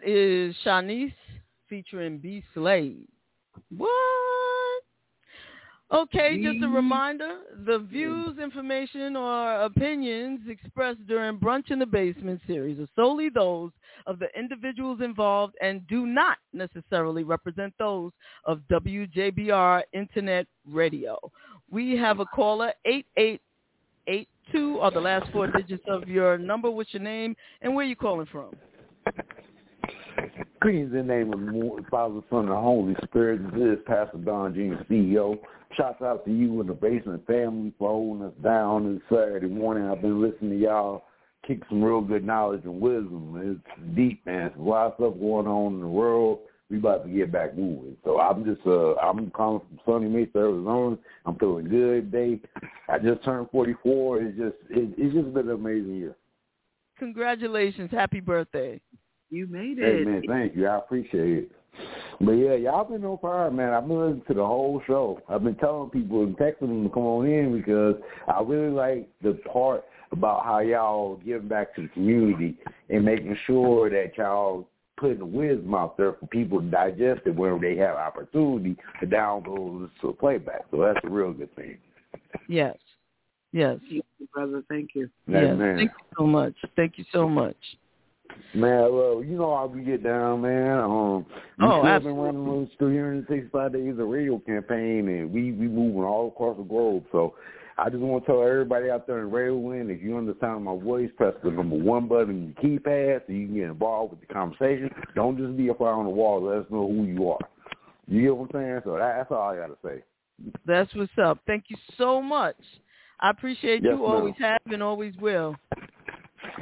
That is
Shanice featuring B Slade. What? Okay, just a reminder, the views, information, or opinions expressed during Brunch in the Basement series are solely those of the individuals involved and do not necessarily represent those of WJBR Internet Radio. We have a caller, 8882 are the last four digits of your number. What's your name and where are you calling from?
Greetings in the name of the Father, Son, and the Holy Spirit. This is Pastor Don Jr., CEO. Shouts out to you and the Basement family for holding us down this Saturday morning. I've been listening to y'all kick some real good knowledge and wisdom. It's deep, man. There's a lot of stuff going on in the world. We about to get back moving. So I'm just, uh, I'm calling from Sunny Mesa, Arizona. I'm feeling good today. I just turned 44. It's just, it, it's just been an amazing year.
Congratulations. Happy birthday.
You made it.
Hey man, thank you. I appreciate it. But yeah, y'all been on fire, man. I've been listening to the whole show. I've been telling people and texting them to come on in because I really like the part about how y'all give back to the community and making sure that y'all putting the wisdom out there for people to digest it whenever they have opportunity to download this to playback. So that's a real good thing.
Yes. Yes.
brother. Thank you.
Yes.
man.
Thank you so much. Thank you so much.
Man, well, you know how we get down, man. Um, we
Oh,
still been running those 365 days of radio campaign, and we we moving all across the globe. So I just want to tell everybody out there in Radio Land, if you understand my voice, press the number one button on your keypad so you can get involved with the conversation. Don't just be a fly on the wall. Let us know who you are. You get what I'm saying? So that, that's all I got to say.
That's what's up. Thank you so much. I appreciate
Yes,
you.
ma'am.
Always have and always will.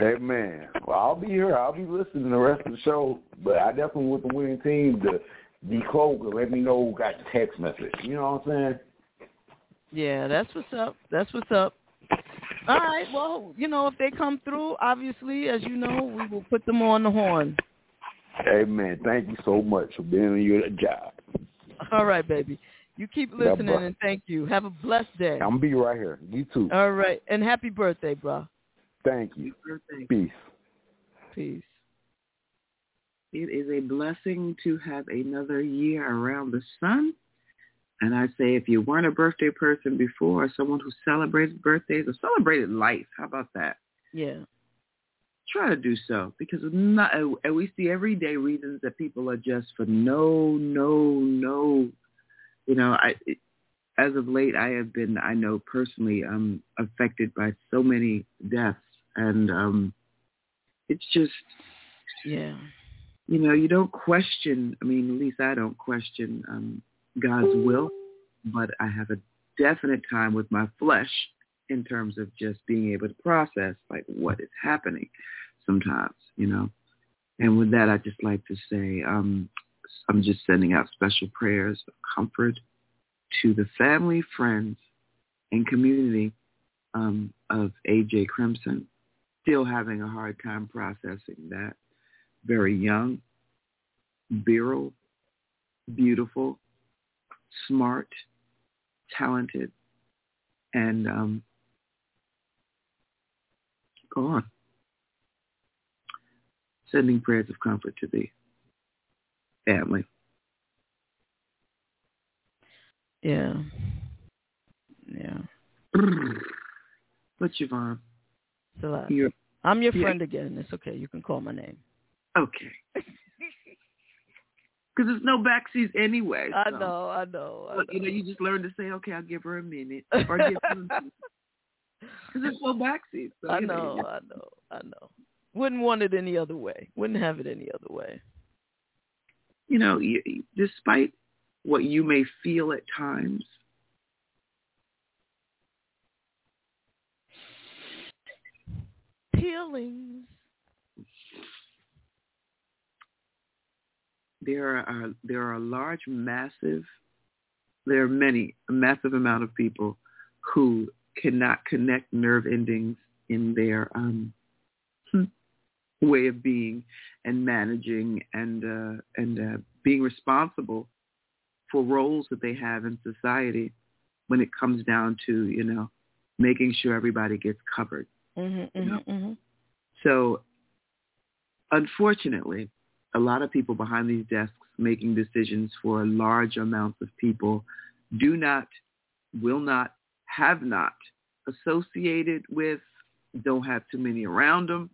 Amen. Well, I'll be here. I'll be listening to the rest of the show, but I definitely want the winning team to decode and let me know who got the text message. You know what I'm saying?
Yeah, that's what's up. That's what's up. All right. Well, you know, if they come through, obviously, as you know, we will put them on the horn.
Amen. Thank you so much for being on your job.
All right, baby. You keep listening
bro.
and thank you. Have a blessed day.
I'm be right here. You too.
All right. And happy birthday, bro.
Thank you.
Birthday.
Peace.
Peace.
It is a blessing to have another year around the sun. And I say if you weren't a birthday person before or someone who celebrated birthdays or celebrated life, how about that?
Yeah.
Try to do so because not, and we see everyday reasons that people are just for no, no, no. You know, I as of late I have been I know personally um affected by so many deaths and um it's just
Yeah.
you know, you don't question, I mean, at least I don't question um, God's will, but I have a definite time with my flesh in terms of just being able to process like what is happening sometimes, you know. And with that, I'd just like to say um, I'm just sending out special prayers of comfort to the family, friends, and community um, of AJ Crimson, still having a hard time processing that very young, virile, beautiful, smart, talented, and um, gone. sending prayers of comfort to the family.
Yeah. Yeah. *clears throat*
What's your mom?
Celeste.
Uh, you're,
I'm your friend again. It's okay. You can call my name.
okay. *laughs* Because there's no backseas anyway.
I know, I know. I
But, you know, you just learn to say, okay, I'll give her a minute. *laughs* Or give Because there's no backseat. So,
I
you
know, I know, I know. Wouldn't want it any other way. Wouldn't have it any other way.
you know, you, despite what you may feel at times, There are there are a large, massive, there are many, a massive amount of people who cannot connect nerve endings in their um, *laughs* way of being and managing and uh, and uh, being responsible for roles that they have in society when it comes down to you know making sure everybody gets covered.
Mhm, mhm, mhm.
So unfortunately, a lot of people behind these desks making decisions for large amounts of people do not, will not, have not associated with, don't have too many around them.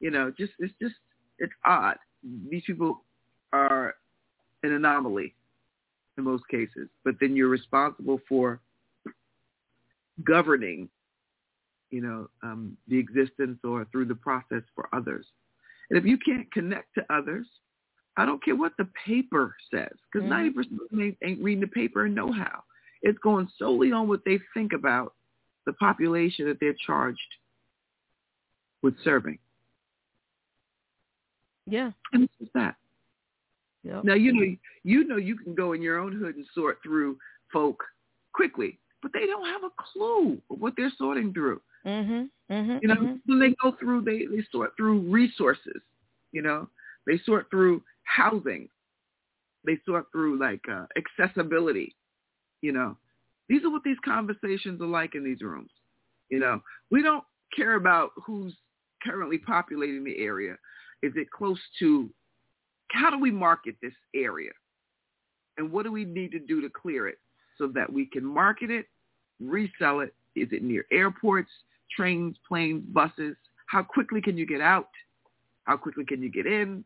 You know, just it's just it's odd. These people are an anomaly in most cases, but then you're responsible for governing you know, um, the existence or through the process for others. And if you can't connect to others, I don't care what the paper says, because ninety percent of them ain't reading the paper and know how. It's going solely on what they think about the population that they're charged with serving.
Yeah.
And it's just that.
Yep.
Now you know you know you can go in your own hood and sort through folk quickly, but they don't have a clue of what they're sorting through.
Mhm. Mhm.
You know,
mhm.
when they go through, they, they sort through resources. You know, they sort through housing. They sort through like uh, accessibility. You know, these are what these conversations are like in these rooms. You know, we don't care about who's currently populating the area. Is it close to? How do we market this area? And what do we need to do to clear it so that we can market it, resell it? Is it near airports, trains, planes, buses? How quickly can you get out? How quickly can you get in?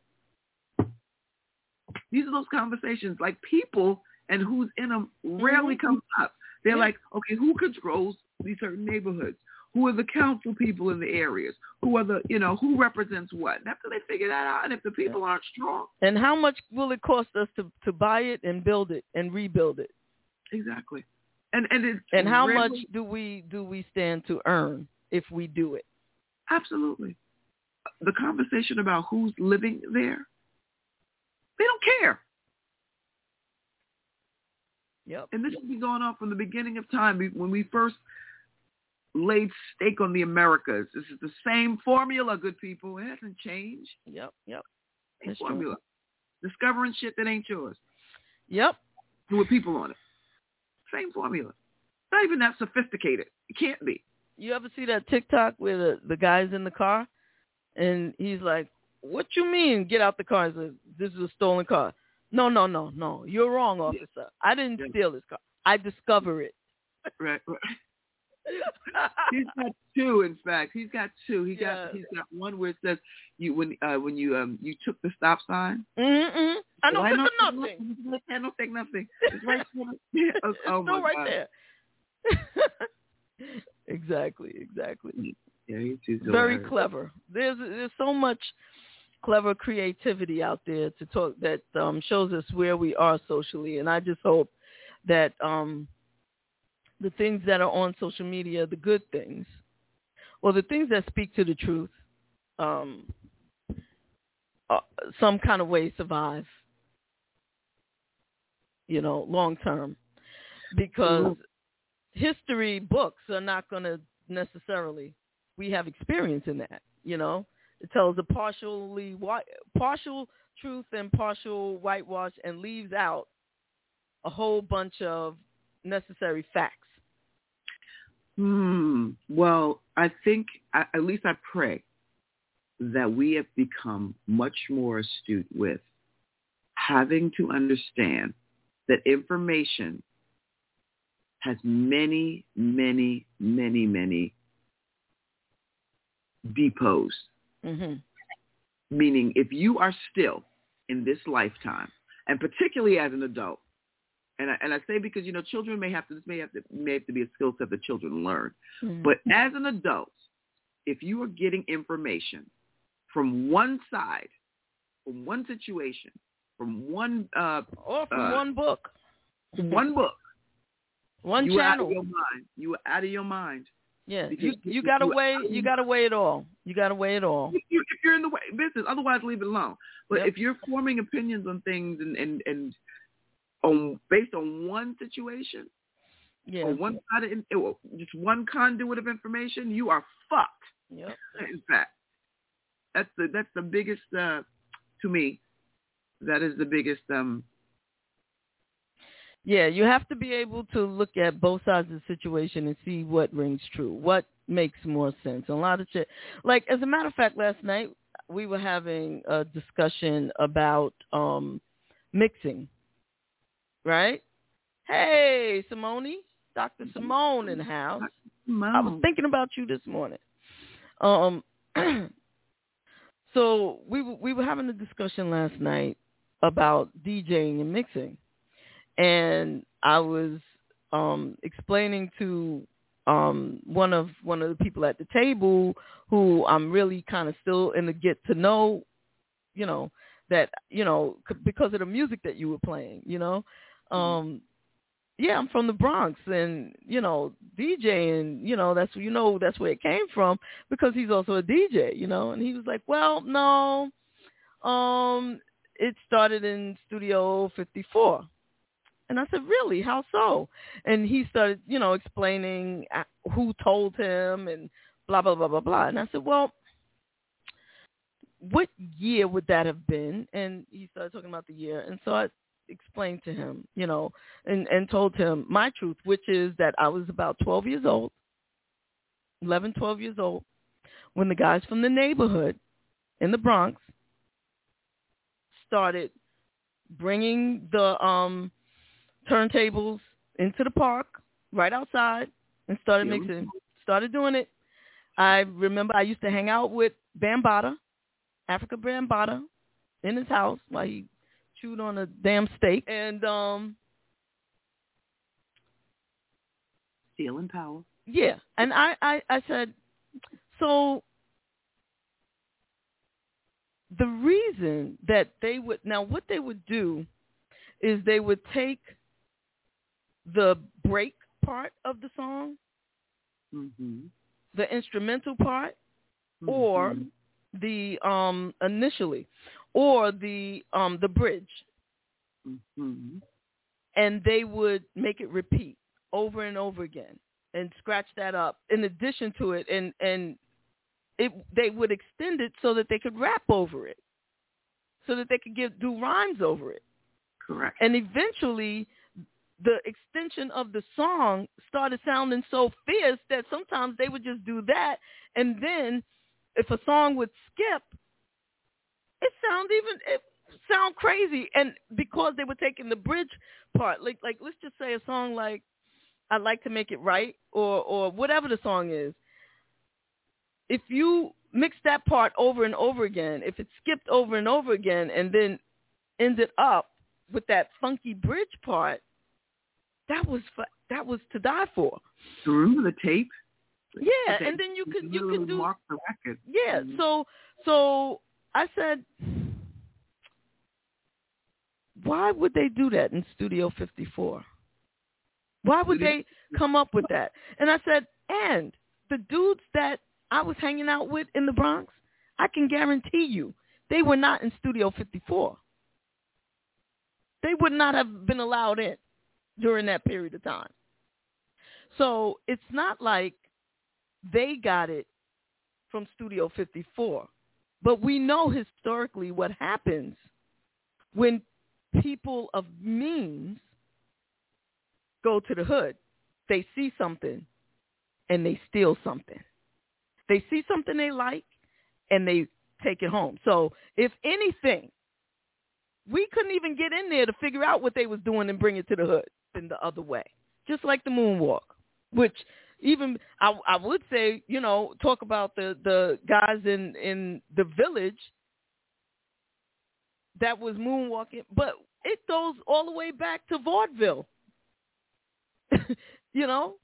These are those conversations. Like people and who's in them rarely mm-hmm. comes up. They're like, okay, who controls these certain neighborhoods? Who are the council people in the areas? Who are the, you know, who represents what? And after they figure that out, and if the people aren't strong,
And how much will it cost us to to buy it and build it and rebuild it?
exactly. And and it's
And how
rarely-
much do we do we stand to earn if we do it?
Absolutely. The conversation about who's living there, they don't care.
Yep.
And this has been going on from the beginning of time when we first laid stake on the Americas. This is the same formula, good people. It hasn't changed.
Yep. Yep.
Same
That's true.
formula. Discovering shit that ain't yours.
Yep.
With people on it. Same formula. Not even that sophisticated. It can't be.
You ever see that TikTok where the the guy's in the car and he's like, "What you mean? Get out the car!" He says, "This is a stolen car." No, no, no, no. You're wrong, officer. I didn't steal this car. I discover it.
Right. right. *laughs* he's got two, in fact. He's got two. He
Yeah.
got he's got one where it says you when uh when you um you took the stop sign.
Mm-mm. I don't
Why
take
not-
nothing.
I don't take nothing. It's right *laughs* there. *laughs* Oh, oh my
Still right
God.
there. Exactly, exactly.
Yeah,
Very
hilarious.
clever. There's there's so much clever creativity out there to talk that um, shows us where we are socially, and I just hope that um, the things that are on social media, the good things, or the things that speak to the truth, um, uh, some kind of way survive. You know, long term, because history books are not going to necessarily. We have experience in that. You know, it tells a partially white, partial truth and partial whitewash, and leaves out a whole bunch of necessary facts.
Hmm. Well, I think at least I pray that we have become much more astute with having to understand that information has many, many, many, many depots.
Mm-hmm.
Meaning, if you are still in this lifetime, and particularly as an adult, and I, and I say because you know children may have to this may have to may have to be a skill set that children learn,
Mhm.
but as an adult, if you are getting information from one side, from one situation, from one uh,
or from
uh,
one book,
one book,
one
you out of your mind. You are out of your mind.
Yeah,
Because
you
you-
gotta
you-
weigh you gotta weigh it all. You gotta weigh it all.
If you- if you're in the way, business, otherwise leave it alone. But
Yep.
if you're forming opinions on things and and and on based on one situation
Yeah.
or one side of it, just one conduit of information, you are fucked.
Yep.
In fact, that's the that's the biggest uh, to me. That is the biggest um
Yeah, you have to be able to look at both sides of the situation and see what rings true, what makes more sense. A lot of shit. Like as a matter of fact, last night we were having a discussion about um mixing. Right? Hey, Simone, Dr. Simone in the house. Simone. I was thinking about you this morning. Um *clears throat* so we we were having a discussion last night about DJing and mixing and I was um explaining to um one of one of the people at the table who I'm really kind of still in the get to know, you know, that you know c- because of the music that you were playing, you know. Um yeah, I'm from the Bronx and you know, DJ, and you know, that's you know that's where it came from because he's also a DJ, you know. And he was like, "Well, no. Um it started in Studio 54." And I said, really? How so? And he started, you know, explaining uh, who told him and blah, blah, blah, blah, blah. And I said, well, what year would that have been? And he started talking about the year. And so I explained to him, you know, and, and told him my truth, which is that I was about 12 years old, 11, 12 years old, when the guys from the neighborhood in the Bronx started bringing the um turntables into the park right outside and started
Yeah.
mixing. Started doing it. I remember I used to hang out with Bambaataa, Afrika Bambaataa, in his house while he chewed on a damn steak. And um
steel and power.
yeah, and I, I, I said, so the reason that they would now what they would do is they would take the break part of the song,
Mm-hmm.
the instrumental part, or the um initially, or the um the bridge,
Mm-hmm.
and they would make it repeat over and over again and scratch that up in addition to it and and it they would extend it so that they could rap over it. So that they could give do rhymes over it.
Correct.
and eventually the extension of the song started sounding so fierce that sometimes they would just do that. And then if a song would skip it sound even it sound crazy. And because they were taking the bridge part like like let's just say a song like I'd like to make it right or or whatever the song is. If you mix that part over and over again if it skipped over and over again and then ended up with that funky bridge part that was fu- that was to die for.
Remember the tape?
yeah
The
and then you could you could do
mark the record.
yeah
Mhm.
so so i said why would they do that in studio 54 why would they come up with that? And i said and the dudes that i was hanging out with in the bronx i can guarantee you they were not in studio 54 they would not have been allowed in during that period of time so it's not like they got it from Studio 54. But we know historically what happens when people of means go to the hood. They see something and they steal something. They see something they like and they take it home. So if anything, we couldn't even get in there to figure out what they was doing and bring it to the hood in the other way. Just like the moonwalk, which even I, I would say, you know, talk about the the guys in in the village that was moonwalking, but it goes all the way back to vaudeville. *laughs* you know,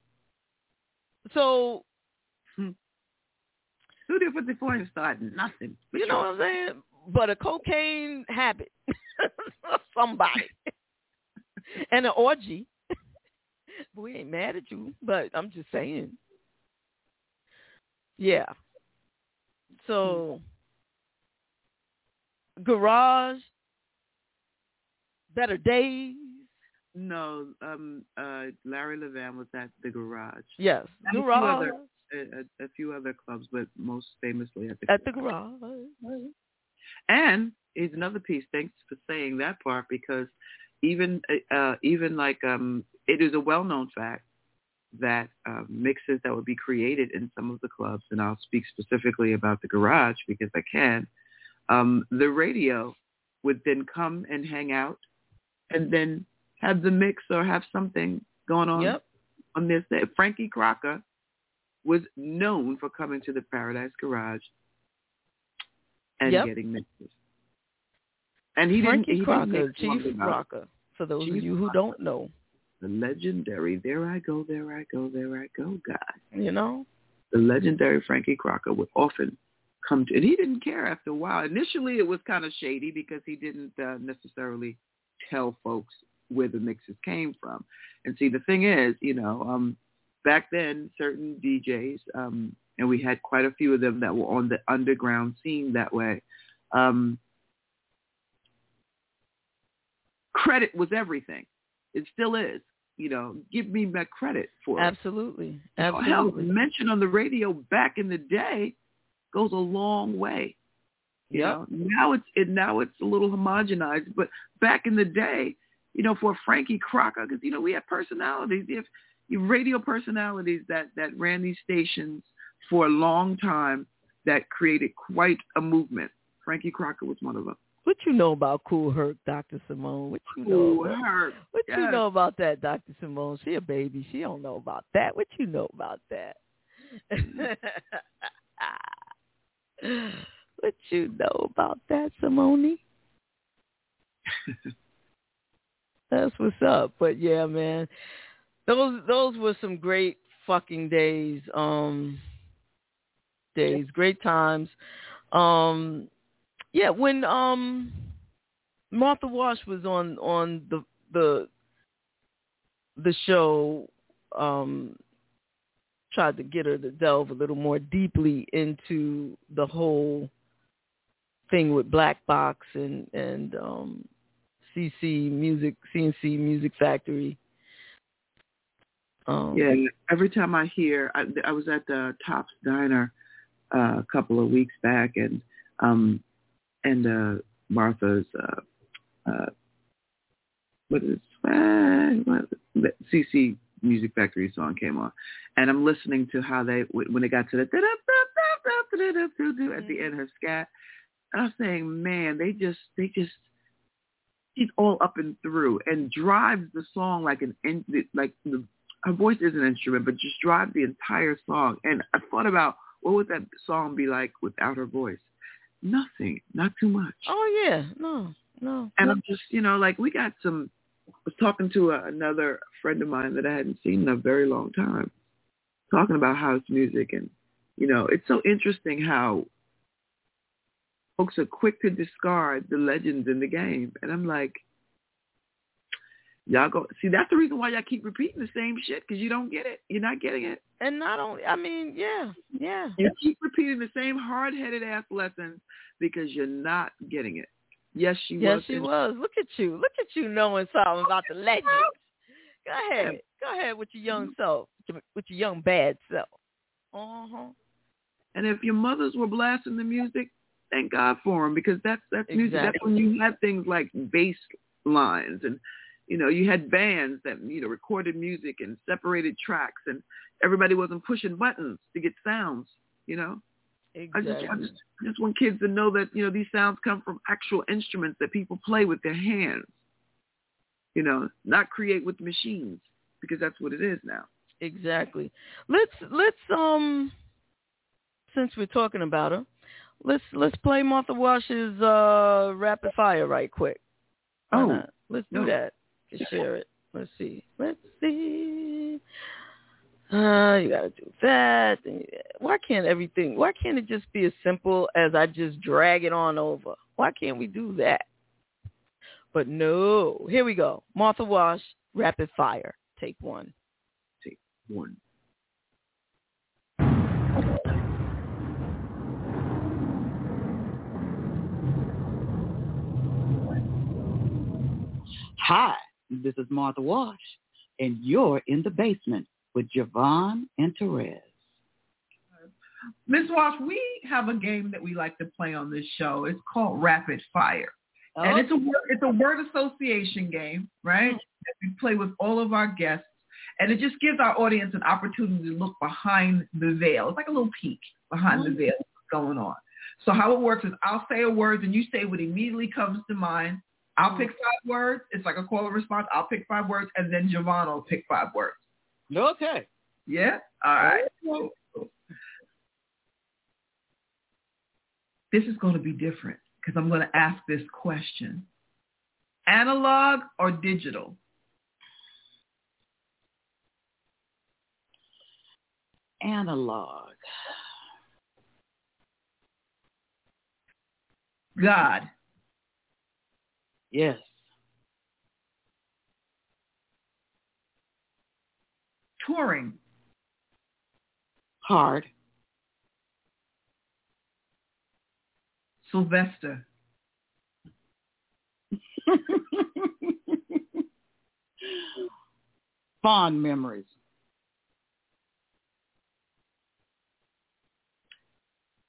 so
hmm. who did put the point start? Nothing.
You know what I'm saying? But a cocaine habit, *laughs* somebody, *laughs* and an orgy *laughs* we ain't mad at you, but I'm just saying. Yeah. So garage, better days.
No, um, uh, Larry Levan was at the garage.
Yes,
and
garage.
A few, other, a, a, few other clubs, but most famously at the
at
garage.
the garage.
And here's another piece. Thanks for saying that part because even uh, even like um, it is a well-known fact that uh, mixes that would be created in some of the clubs, and I'll speak specifically about the garage because I can. Um, the radio would then come and hang out, and then have the mix or have something going on
yep.
on this day. Frankie Crocker was known for coming to the Paradise Garage and
yep.
getting mixes. And he
Frankie
didn't, he
Crocker, Chief Crocker, for those
Chief
of you who don't know.
The legendary, there I go, there I go, there I go guy.
You know?
The legendary Frankie Crocker would often come to, and he didn't care after a while. Initially it was kind of shady because he didn't uh, necessarily tell folks where the mixes came from. And see, the thing is, you know, um, back then certain DJs, um, and we had quite a few of them that were on the underground scene that way, um, credit was everything. It still is. You know, give me my credit for
Absolutely.
it.
Absolutely.
Hell, mention on the radio back in the day goes a long way. You
Yep.
know, now it's it now it's a little homogenized, but back in the day, you know, for Frankie Crocker, because you know we had personalities. Have, you have radio personalities that that ran these stations for a long time that created quite a movement. Frankie Crocker was one of them.
What you know about Kool Herc, Dr. Simone? What you know?
Kool
about,
Herc,
What you know about that, Dr. Simone? She a baby. She don't know about that. What you know about that? *laughs* what you know about that, Simone? *laughs* That's what's up. But yeah, man, those those were some great fucking days. Um, days, great times. Um, yeah, when um Martha Wash was on on the the the show, um, tried to get her to delve a little more deeply into the whole thing with Black Box and and um C+C Music C+C Music Factory. Um,
Yeah, every time I hear, I, I was at the Tops Diner uh, a couple of weeks back, and um, and uh, Martha's uh, uh, what is uh, what, the C+C Music Factory song came on, and I'm listening to how they when they got to the at the end her scat, and I'm saying, man, they just they just she's all up and through and drives the song like an in, like the her voice is an instrument, but just drives the entire song. And I thought about what would that song be like without her voice? Nothing, not too much.
Oh yeah, no, no.
And I'm just, you know, like we got some. I was talking to a, another friend of mine that I hadn't seen in a very long time, talking about house music, and you know, it's so interesting how folks are quick to discard the legends in the game, and I'm like, y'all go see. That's the reason why y'all keep repeating the same shit because you don't get it. You're not getting it.
And not only, I mean, yeah, yeah.
You keep repeating the same hard-headed ass lessons because you're not getting it. Yes, she
yes,
was.
she
and-
was. Look at you. Look at you knowing something about the legends. Go ahead. Go ahead with your young self, with your- young bad self. Uh-huh.
And if your mothers were blasting the music, thank God for them because that's that's music. That's when you had things like bass lines and you know you had bands that you know recorded music and separated tracks and everybody wasn't pushing buttons to get sounds. You know, I just, I just, I just want kids to know that you know these sounds come from actual instruments that people play with their hands. You know, not create with machines because that's what it is now.
Exactly. Let's let's um since we're talking about her, let's let's play Martha Wash's uh rapid fire right quick. Why
Oh,
not? let's do
no.
that. Just share it. Let's see. Let's see. Uh, you gotta do that. Why can't everything? Why can't it just be as simple as I just drag it on over? Why can't we do that? But no. Here we go. Martha Wash, rapid fire. Take one.
Take one.
Hi, this is Martha Wash, and you're in the basement with JaVonne and Terez.
Miss Wash, we have a game that we like to play on this show. It's called Rapid Fire. And it's a word, it's a word association game, right? Mm-hmm. That we play with all of our guests, and it just gives our audience an opportunity to look behind the veil. It's like a little peek behind the mm-hmm. veil going on. So how it works is I'll say a word, and you say what immediately comes to mind. I'll mm-hmm. pick five words. It's like a call and response. I'll pick five words, and then JaVonne will pick five words.
Okay.
Yeah. All right. This is going to be different because I'm going to ask this question. Analog or digital?
Analog.
God.
Yes.
Touring.
Hard.
Sylvester. *laughs*
Fond memories.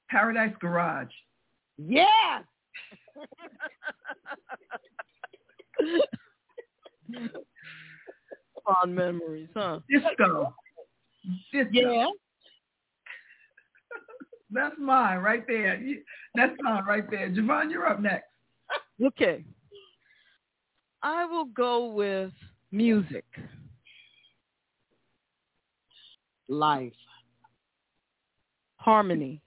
Paradise Garage.
Yes. *laughs*
Fond memories, huh?
Disco. Disco.
Yeah. *laughs*
That's mine right there. That's mine right there. JaVonne, you're up next.
Okay. I will go with music.
Life.
Harmony.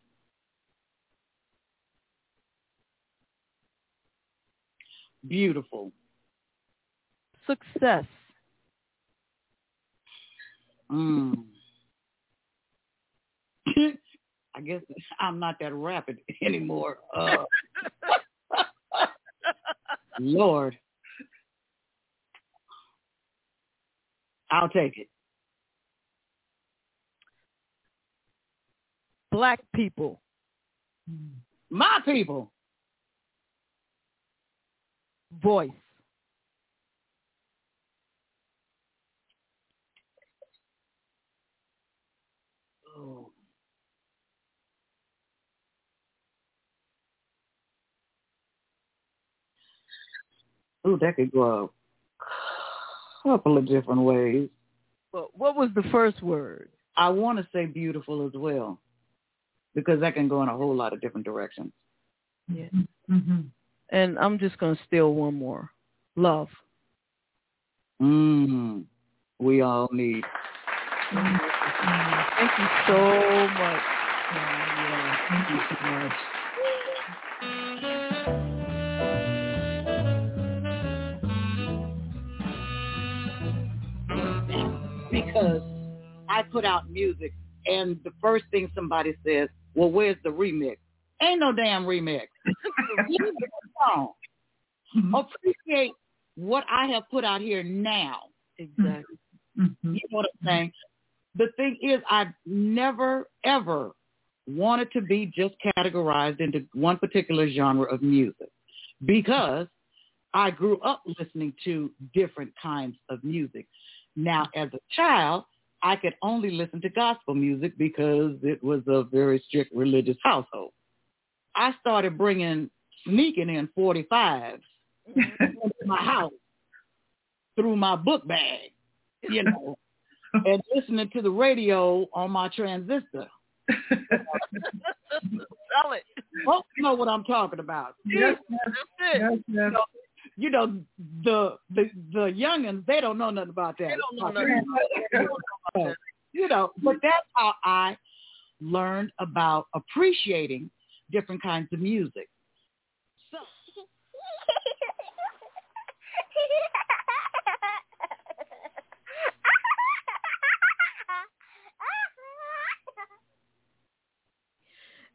Beautiful.
Success.
Mm. *laughs* I guess I'm not that rapid anymore. Uh, *laughs* Lord. I'll take it.
Black people.
My people.
Voice.
Oh. Ooh, that could go a couple of different ways.
Well, what was the first word?
I want to say beautiful as well, because that can go in a whole lot of different directions.
Yeah.
Mm-hmm.
And I'm just going to steal one more. Love.
Mm. We all need.
Thank you so much.
Thank you so much.
because I put out music and the first thing somebody says, well, where's the remix? Ain't no damn remix. *laughs* *laughs* The song. Appreciate what I have put out here now.
Exactly.
Mm-hmm.
You know what I'm saying? The thing is, I've never, ever wanted to be just categorized into one particular genre of music because I grew up listening to different kinds of music. Now, as a child, I could only listen to gospel music because it was a very strict religious household. I started bringing, sneaking in 45s mm-hmm. *laughs* into my house through my book bag, you *laughs* know, and listening to the radio on my transistor. Sell it. Folks know what I'm talking about.
Yes,
yes, That's it. Yes, yes. You, know, you know, the the the youngins, they don't know nothing about that.
They don't know nothing
about that. You know, but that's how I learned about appreciating different kinds of music. *laughs*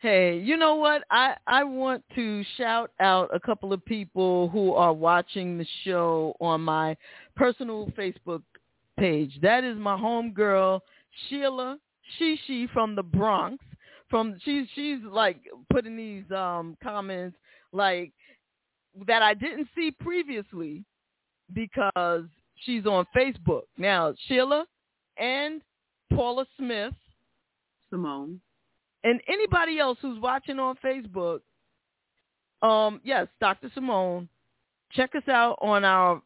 Hey, you know what? I I want to shout out a couple of people who are watching the show on my personal Facebook page. That is my homegirl Sheila Shishi from the Bronx. From she's she's like putting these um comments like that I didn't see previously because she's on Facebook. Now, Sheila and Paula Smith,
Simone
and anybody else who's watching on Facebook, um, yes, Dr. Simone, check us out on our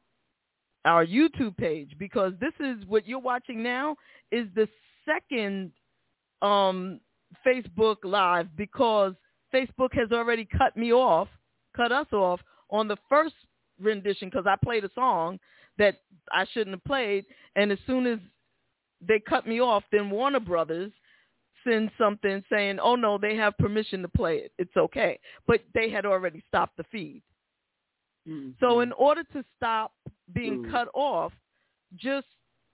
our YouTube page because this is what you're watching now is the second um, Facebook live because Facebook has already cut me off, cut us off on the first rendition because I played a song that I shouldn't have played, and as soon as they cut me off, then Warner Brothers sends something saying, "Oh no, they have permission to play it. It's okay," but they had already stopped the feed. Mm-hmm. So in order to stop being mm-hmm. cut off, just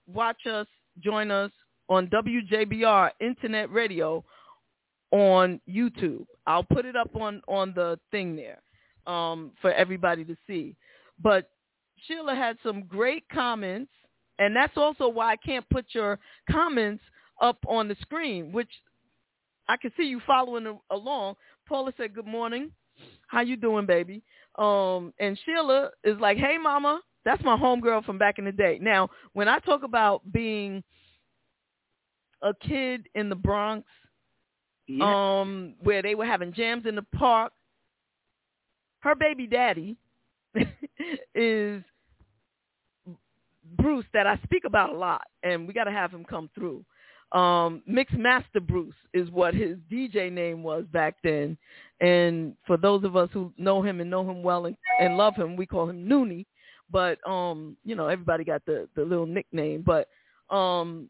watch us, join us on WJBR Internet Radio on YouTube. I'll put it up on on the thing there um, for everybody to see. But Sheila had some great comments, and that's also why I can't put your comments up on the screen, which I can see you following along. Paula said, "Good morning. How you doing, baby?" Um, and Sheila is like, "Hey, mama." That's my homegirl from back in the day. Now, when I talk about being a kid in the Bronx, yeah. um, where they were having jams in the park, her baby daddy is Bruce that I speak about a lot, and we got to have him come through. Um, Mix Master Bruce is what his DJ name was back then. And for those of us who know him and know him well and, and love him, we call him Noonie. But um, you know, everybody got the the little nickname. But um,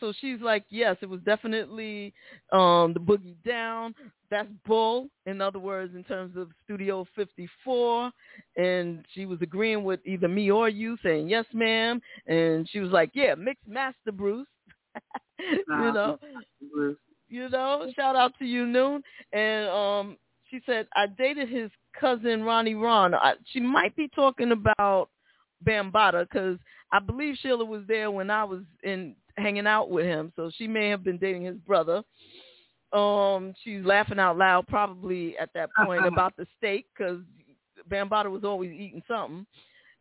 so she's like, yes, it was definitely um, the boogie down. That's bull. In other words, in terms of Studio 54, and she was agreeing with either me or you, saying yes, ma'am. And she was like, yeah, Mix Master Bruce. *laughs* you know, you know. Shout out to you, Noon. And um, she said I dated his cousin Ronnie Ron. I, she might be talking about Bambaataa because I believe Sheila was there when I was in hanging out with him, so she may have been dating his brother. Um, she's laughing out loud probably at that point about the steak because Bambaataa was always eating something.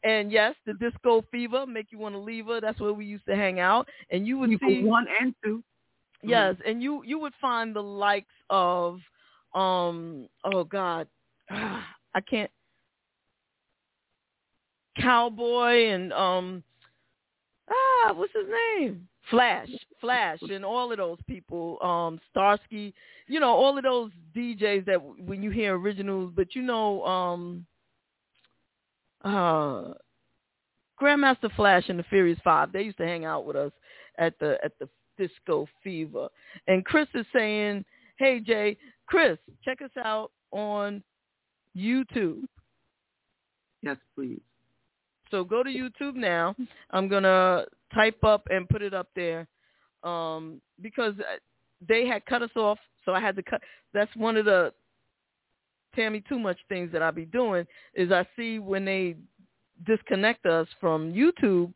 And yes, the disco fever make you want to leave her. That's where we used to hang out. And you would
you
see
one and two.
Yes, mm-hmm. and you you would find the likes of um oh god, *sighs* I can't Cowboy and um ah what's his name Flash *laughs* Flash and all of those people um Starski you know all of those DJs that when you hear originals but you know um uh, Grandmaster Flash and the Furious Five. They used to hang out with us at the at the Disco Fever. And Chris is saying, "Hey Jay, Chris, check us out on YouTube."
Yes, please.
So go to YouTube now. I'm gonna type up and put it up there um, because they had cut us off, so I had to cut. That's one of the Tammy too much things that I be doing is I see when they disconnect us from YouTube,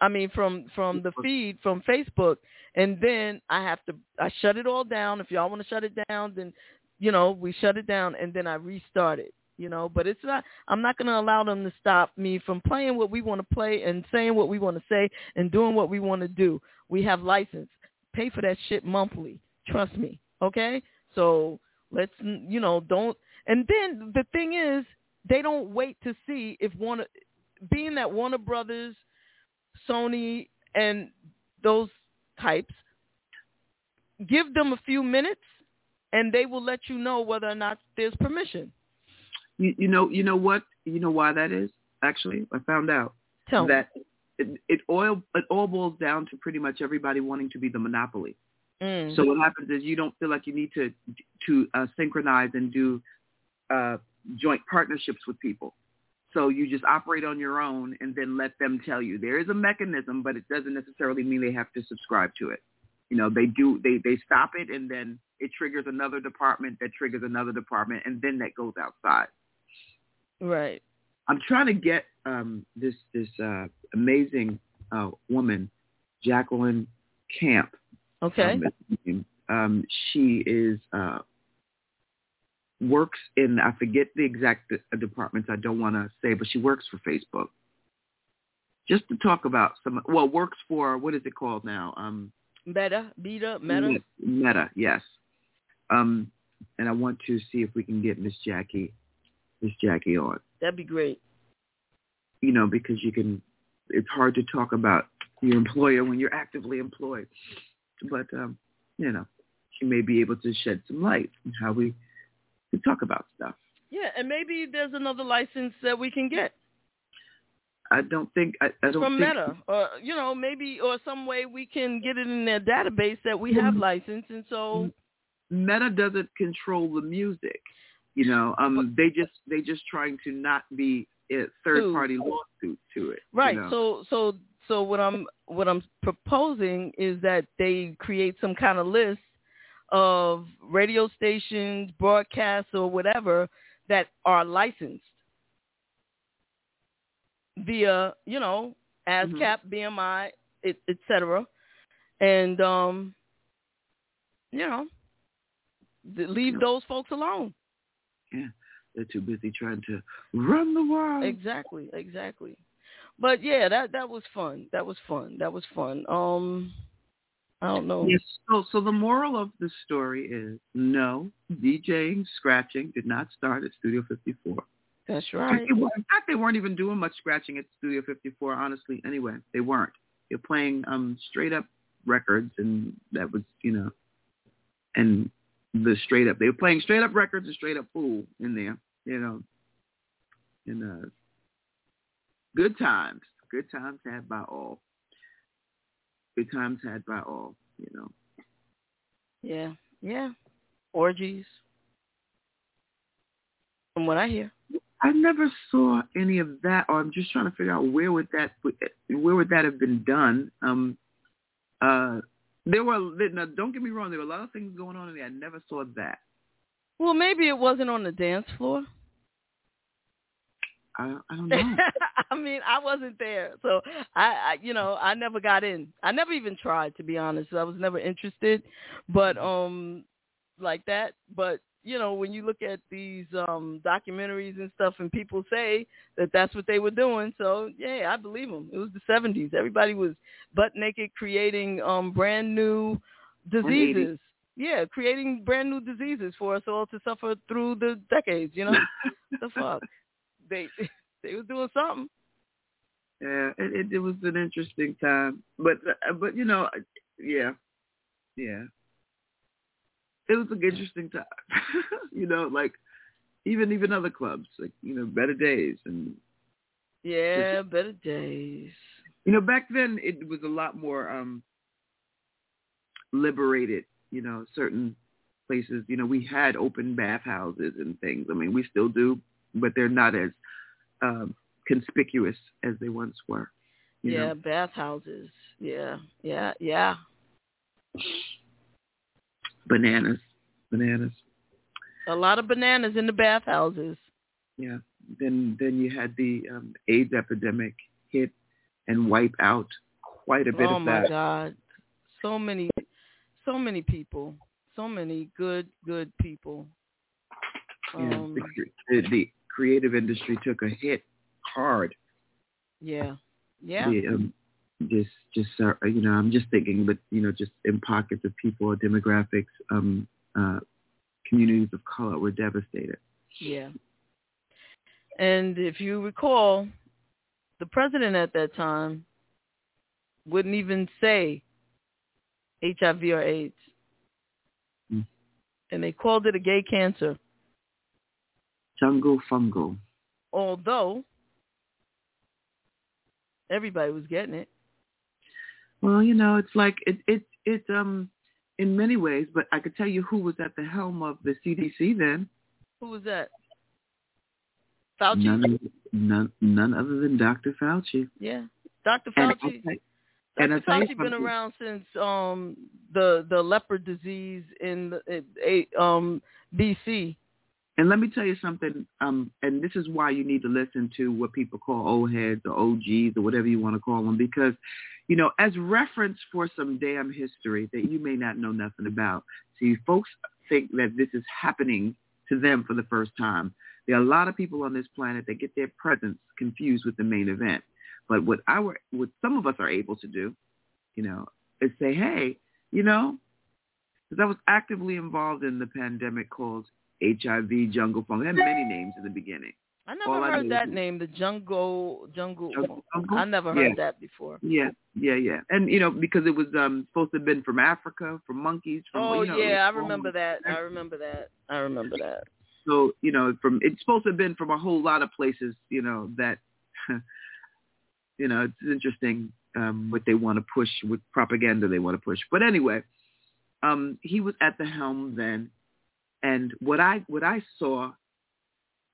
I mean from from the feed from Facebook, and then I have to I shut it all down. If y'all want to shut it down, then you know we shut it down and then I restart it. You know, but it's not. I'm not going to allow them to stop me from playing what we want to play and saying what we want to say and doing what we want to do. We have license. Pay for that shit monthly. Trust me. Okay. So let's you know don't and then the thing is, they don't wait to see if one, being that Warner Brothers, Sony, and those types, give them a few minutes and they will let you know whether or not there's permission.
You, you know, you know what? You know why that is? Actually, I found out
Tell
that it, it all it all boils down to pretty much everybody wanting to be the monopoly.
Mm.
So what happens is you don't feel like you need to to uh, synchronize and do uh, joint partnerships with people. So you just operate on your own and then let them tell you. There is a mechanism, but it doesn't necessarily mean they have to subscribe to it. You know, they do they they stop it and then it triggers another department that triggers another department and then that goes outside.
Right.
I'm trying to get um, this this uh, amazing uh, woman, Jacqueline Camp.
Okay.
Um, um, she is uh, works in I forget the exact departments. I don't want to say, but she works for Facebook. Just to talk about some, well, works for what is it called now? Um,
Meta, Beta, Meta.
Meta, yes. Um, and I want to see if we can get Miss Jackie, Miss Jackie on.
That'd be great.
You know, because you can. It's hard to talk about your employer when you're actively employed, but um, you know, she may be able to shed some light on how we we talk about stuff.
Yeah, and maybe there's another license that we can get
I don't think I, I don't
from
think,
Meta, or you know, maybe or some way we can get it in their database that we have license, and so
Meta doesn't control the music. You know, um, they just they just trying to not be a third party lawsuit to it. you
right.
know.
So so so what I'm what I'm proposing is that they create some kind of list of radio stations, broadcasts, or whatever that are licensed via, you know, ASCAP, BMI, et, et cetera. And, um, you know, leave those folks alone.
Yeah, they're too busy trying to run the world.
Exactly, exactly. But yeah, that that was fun. That was fun. That was fun. Um, I don't know.
Yes. So, so the moral of the story is no, DJing, scratching did not start at Studio 54.
That's right.
In fact, they weren't even doing much scratching at Studio 54, honestly, anyway. They weren't. They're playing um, straight up records, and that was, you know, and the straight up. They were playing straight up records and straight up fool in there, you know. And uh, good times. Good times had by all. Good times had by all, you know.
Yeah, yeah. Orgies. From what I hear.
I never saw any of that, or I'm just trying to figure out where would that where would that have been done. Um, uh, there were now, don't get me wrong, there were a lot of things going on in there. I never saw that.
Well, maybe it wasn't on the dance floor.
I, I don't *laughs* know.
I mean, I wasn't there, so I, I, you know, I never got in. I never even tried, to be honest. I was never interested, but um, like that. But you know, when you look at these um documentaries and stuff, and people say that that's what they were doing, so yeah, I believe them. It was the '70s. Everybody was butt naked, creating um brand new diseases. Yeah, creating brand new diseases for us all to suffer through the decades. You know, *laughs* the fuck they *laughs* they was doing something.
Yeah, it, it, it was an interesting time, but uh, but you know, yeah, yeah, it was an interesting time. *laughs* you know, like even even other clubs, like you know, Better Days and
Yeah, better days.
you know back then it was a lot more um liberated. You know, certain places. You know, we had open bathhouses and things. I mean, we still do, but they're not as um, conspicuous as they once were. you
Yeah,
know.
bathhouses. Yeah, yeah, yeah.
Bananas, bananas.
A lot of bananas in the bathhouses.
Yeah. Then then you had the um, AIDS epidemic hit and wipe out quite a bit
oh
of
my
that.
God, so many, so many people, so many good, good people.
Yeah,
Um,
the, the, the creative industry took a hit hard.
yeah, yeah.
The, um, just just uh, you know, I'm just thinking, but you know, just in pockets of people or demographics, um, uh, communities of color were devastated.
Yeah. And if you recall, the president at that time wouldn't even say HIV or AIDS.
Mm.
and they called it a gay cancer.
Jungle fungal.
Although everybody was getting it.
Well, you know, it's like it it it um in many ways, but I could tell you who was at the helm of the CDC then.
Who was that? Fauci.
None, none, none other than Dr. Fauci.
Yeah, Dr. Fauci.
And
Dr.
I'll tell
Fauci been
something.
around since um the the leopard disease in the, in, um BC.
And let me tell you something, um, and this is why you need to listen to what people call old heads or OGs or whatever you want to call them, because, you know, as reference for some damn history that you may not know nothing about. See, folks think that this is happening to them for the first time. There are a lot of people on this planet that get their presence confused with the main event. But what our, what some of us are able to do, you know, is say, hey, you know, because I was actively involved in the pandemic called HIV jungle Funk. It had many names in the beginning.
I never
All I
heard
know
that name, the jungle jungle.
Jungle?
I never heard
Yeah.
that before.
Yeah, yeah, yeah. And you know, because it was um supposed to have been from Africa, from monkeys, from
Oh
you know,
yeah, I remember that. I remember that. I remember that.
So you know, from it's supposed to have been from a whole lot of places. You know that, *laughs* you know, it's interesting um, what they want to push, what propaganda they want to push. But anyway, um, he was at the helm then, and what I what I saw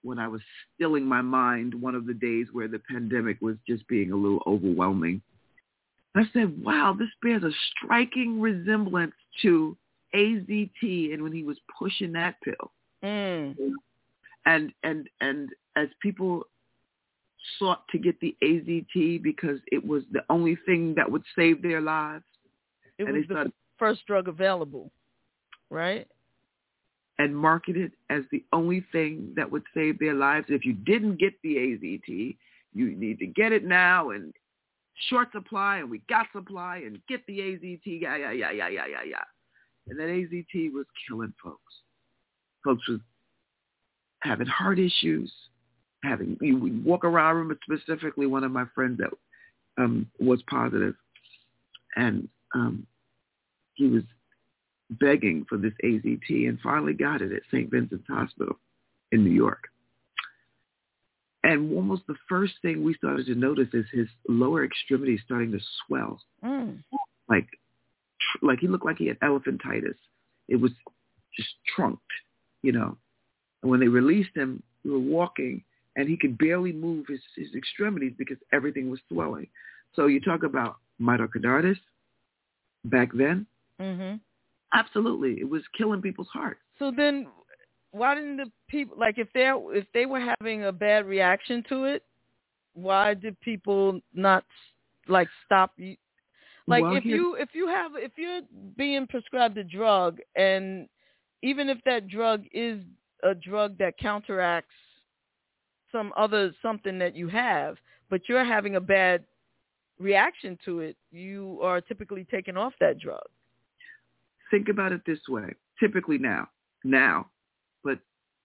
when I was stilling my mind one of the days where the pandemic was just being a little overwhelming, I said, "Wow, this bears a striking resemblance to AZT." And when he was pushing that pill
Mm.
and and and as people sought to get the AZT because it was the only thing that would save their lives,
It
and
was the
started
first drug available, right?
And marketed as the only thing that would save their lives. If you didn't get the AZT, you need to get it now and short supply and we got supply and get the AZT, yeah, yeah, yeah, yeah, yeah, yeah, yeah. And that AZT was killing folks. Folks was having heart issues, having you would walk around. Remember specifically one of my friends that um, was positive, and um, he was begging for this AZT and finally got it at St. Vincent's Hospital in New York. And almost the first thing we started to notice is his lower extremities starting to swell,
Mm.
like like he looked like he had elephantitis. It was just trunked, you know. And when they released him, we were walking, and he could barely move his, his extremities because everything was swelling. So you talk about myocarditis back then.
Mhm.
Absolutely, it was killing people's hearts.
So then, why didn't the people like if they if they were having a bad reaction to it? Why did people not like stop you? Like
Well,
if
here-
you if you have if you're being prescribed a drug and even if that drug is a drug that counteracts some other something that you have, but you're having a bad reaction to it, you are typically taken off that drug.
Think about it this way. Typically now, now, but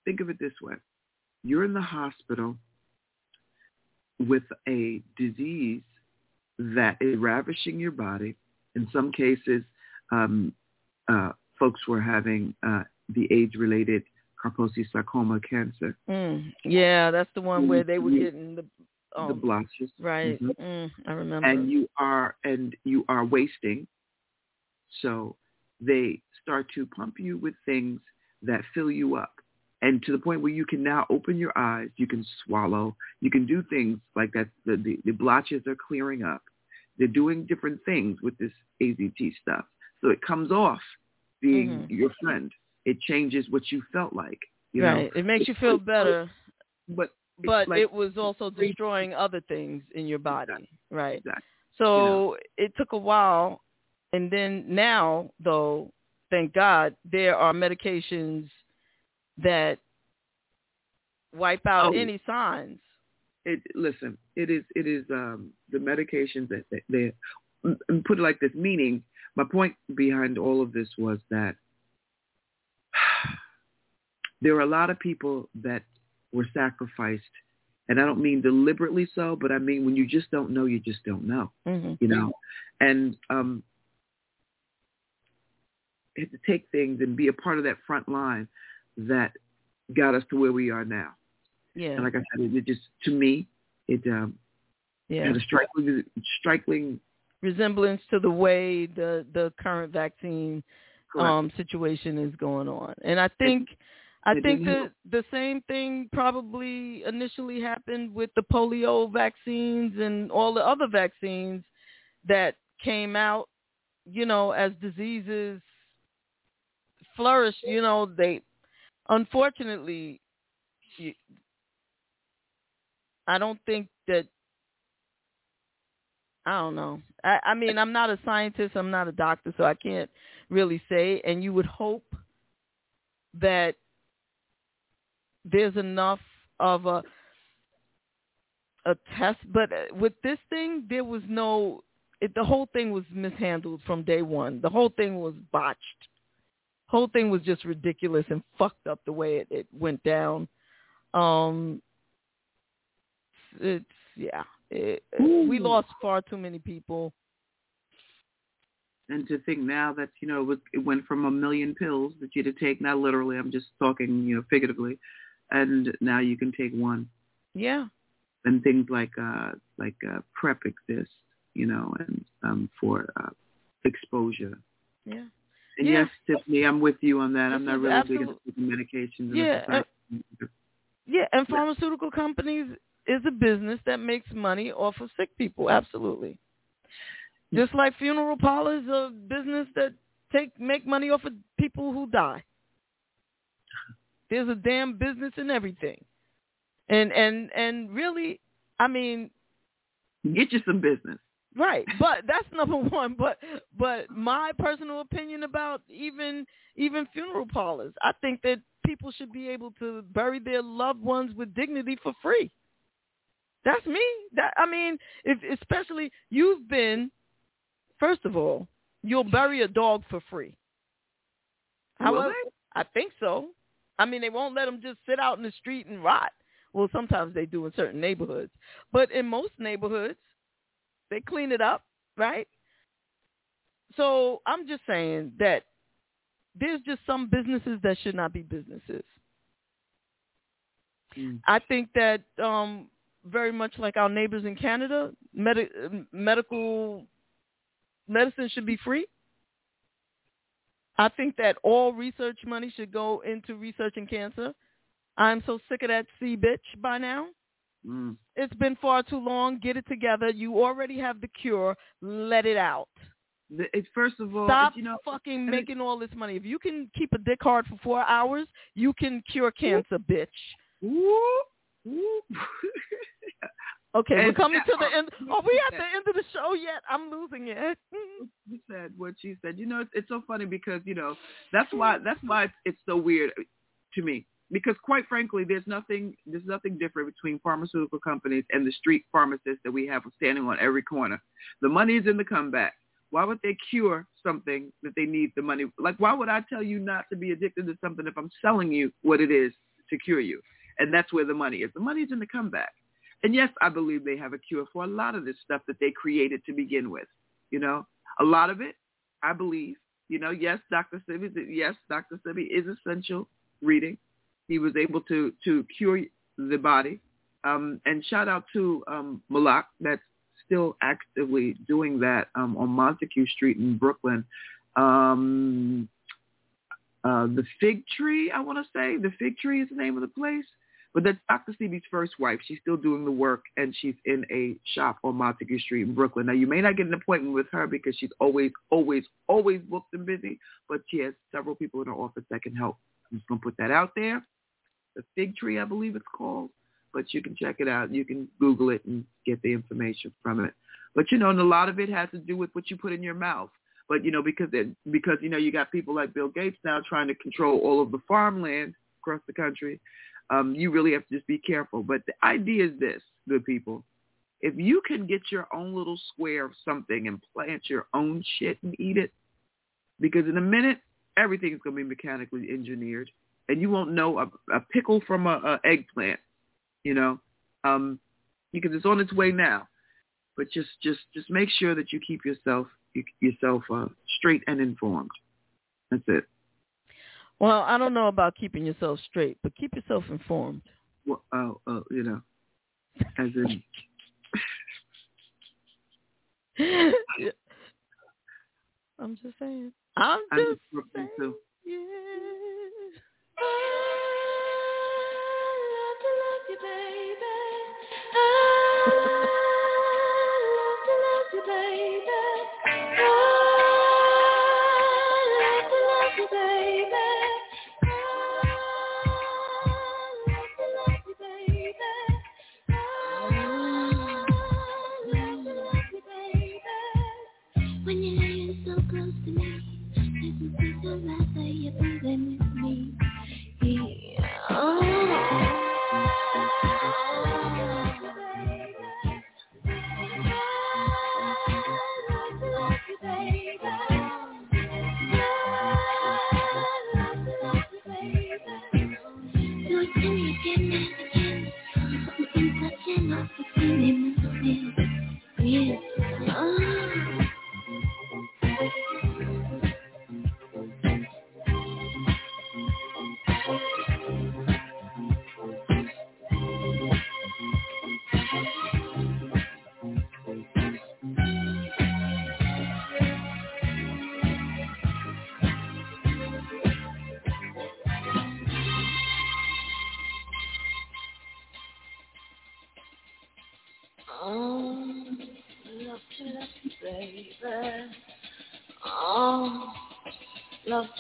think of it this way. You're in the hospital with a disease that is ravishing your body. In some cases, um, uh, folks were having uh, the AIDS-related Kaposi sarcoma cancer,
Mm. Yeah, that's the one where they were
Mhm.
getting the um,
the blotches.
Right.
Mhm.
Mm, I remember.
and you are and you are wasting so they start to pump you with things that fill you up and to the point where you can now open your eyes you can swallow you can do things like that the, the, the blotches are clearing up they're doing different things with this AZT stuff so it comes off being
Mhm.
your friend it changes what you felt like you
right.
know
It makes you feel better,
but
but
like-
it was also destroying other things in your body. Right.
Exactly.
So it took a while, and then now, though, thank God, there are medications that wipe out
Oh.
any signs.
it listen it is it is um the medications that they, they put it like this meaning my point behind all of this was that *sighs* there are a lot of people that were sacrificed and i don't mean deliberately so but i mean when you just don't know you just don't know
Mm-hmm.
you know and um had to take things and be a part of that front line that got us to where we are now.
Yeah.
And like I said, it, it just to me, it um,
Yeah.
had a striking, striking.
resemblance to the way the the current vaccine
Correct.
um situation is going on. And I think I
it
think the the same thing probably initially happened with the polio vaccines and all the other vaccines that came out, you know, as diseases flourished, you know, they unfortunately I don't think that I don't know. I, I mean, I'm not a scientist. I'm not a doctor, so I can't really say. And you would hope that there's enough of a a test, but uh, with this thing, there was no. It, the whole thing was mishandled from day one. The whole thing was botched. Whole thing was just ridiculous and fucked up the way it, it went down. Um, it's yeah. It, we lost far too many people.
And to think now that you know it, was, it went from a million pills that you had to take, not literally, I'm just talking, you know, figuratively, and now you can take one.
Yeah.
And things like uh like uh PrEP exist, you know, and um for uh exposure.
Yeah.
And
Yeah.
yes, Tiffany, I'm with you on that. I'm not really big into taking medications. and
Yeah, uh. Yeah, and pharmaceutical companies is a business that makes money off of sick people. Absolutely. Just like funeral parlors are a business that take make money off of people who die. There's a damn business in everything. And and and really, I mean,
get you some business.
Right, *laughs* but that's number one. But but my personal opinion about even even funeral parlors, I think that people should be able to bury their loved ones with dignity for free. That's me. That I mean, if especially you've been, first of all, you'll bury a dog for free. However, I think so. I mean, they won't let them just sit out in the street and rot. Well, sometimes they do in certain neighborhoods, but in most neighborhoods, they clean it up, right? So I'm just saying that there's just some businesses that should not be businesses. I think that um, very much like our neighbors in Canada, medi- medical medicine should be free. I think that all research money should go into researching cancer. I'm so sick of that C bitch by now.
Mm.
It's been far too long. Get it together. You already have the cure. Let it out.
It's first of all,
Stop
you know,
fucking
and it-
making all this money. If you can keep a dick hard for four hours, you can cure cancer, bitch. *laughs* Okay, we're
And-
coming to the end. Are we at the end of the show yet? I'm losing it. *laughs*
you said what she said. You know, it's, it's so funny because you know that's why that's why it's, it's so weird to me. Because quite frankly, there's nothing there's nothing different between pharmaceutical companies and the street pharmacists that we have standing on every corner. The money is in the comeback. Why would they cure something that they need the money? Like, why would I tell you not to be addicted to something if I'm selling you what it is to cure you? And that's where the money is. The money is in the comeback. And yes, I believe they have a cure for a lot of this stuff that they created to begin with. You know, a lot of it, I believe. You know, yes, Dr. Sebi, yes, Dr. Sebi is essential reading. He was able to to cure the body. Um, and shout out to um, Malak that's still actively doing that um, on Montague Street in Brooklyn. Um, uh, the Fig Tree, I want to say. The Fig Tree is the name of the place. But that's Dr. Sebi's first wife. She's still doing the work, and she's in a shop on Montague Street in Brooklyn. Now, you may not get an appointment with her because she's always, always, always booked and busy, but she has several people in her office that can help. I'm just going to put that out there. The Fig Tree, I believe it's called, but you can check it out. You can Google it and get the information from it. But, you know, and a lot of it has to do with what you put in your mouth. But, you know, because, it, because you know, you got people like Bill Gates now trying to control all of the farmland across the country um, you really have to just be careful. But the idea is this, good people. If you can get your own little square of something and plant your own shit and eat it, because in a minute, everything's going to be mechanically engineered, and you won't know a, a pickle from a, a eggplant, you know, um, because it's on its way now. But just, just, just make sure that you keep yourself, you, yourself uh, straight and informed. That's it.
Well, I don't know about keeping yourself straight, but keep yourself informed.
Well, oh, oh, you know, as in. *laughs*
I'm just saying. I'm
I'm
just
just saying. Too.
yeah.
When you're laying so close to me, there's a piece of me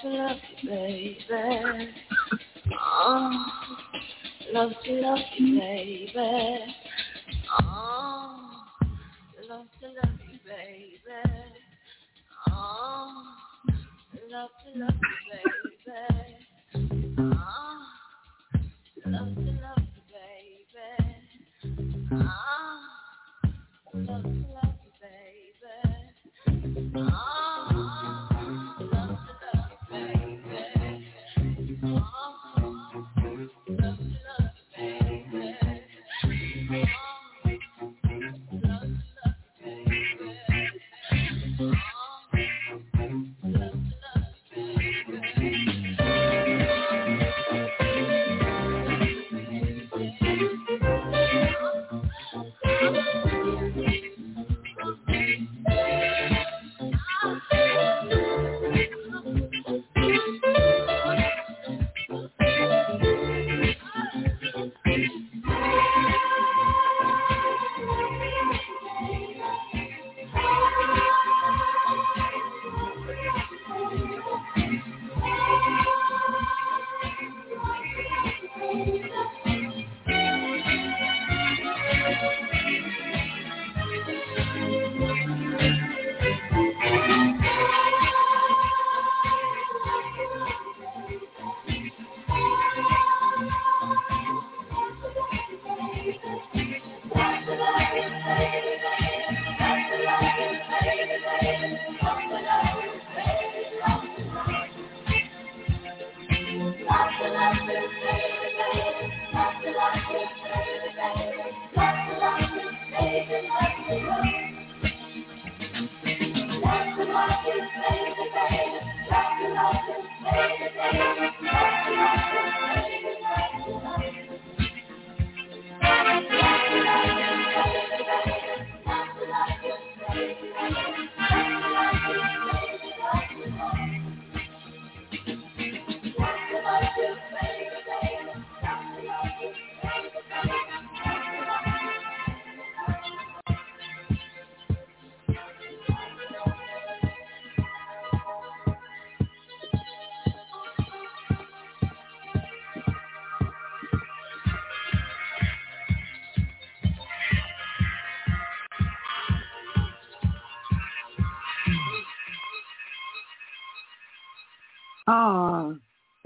to love you, baby. Oh, love to love you, baby. Oh, love to love you, baby. Oh, love to love you, baby.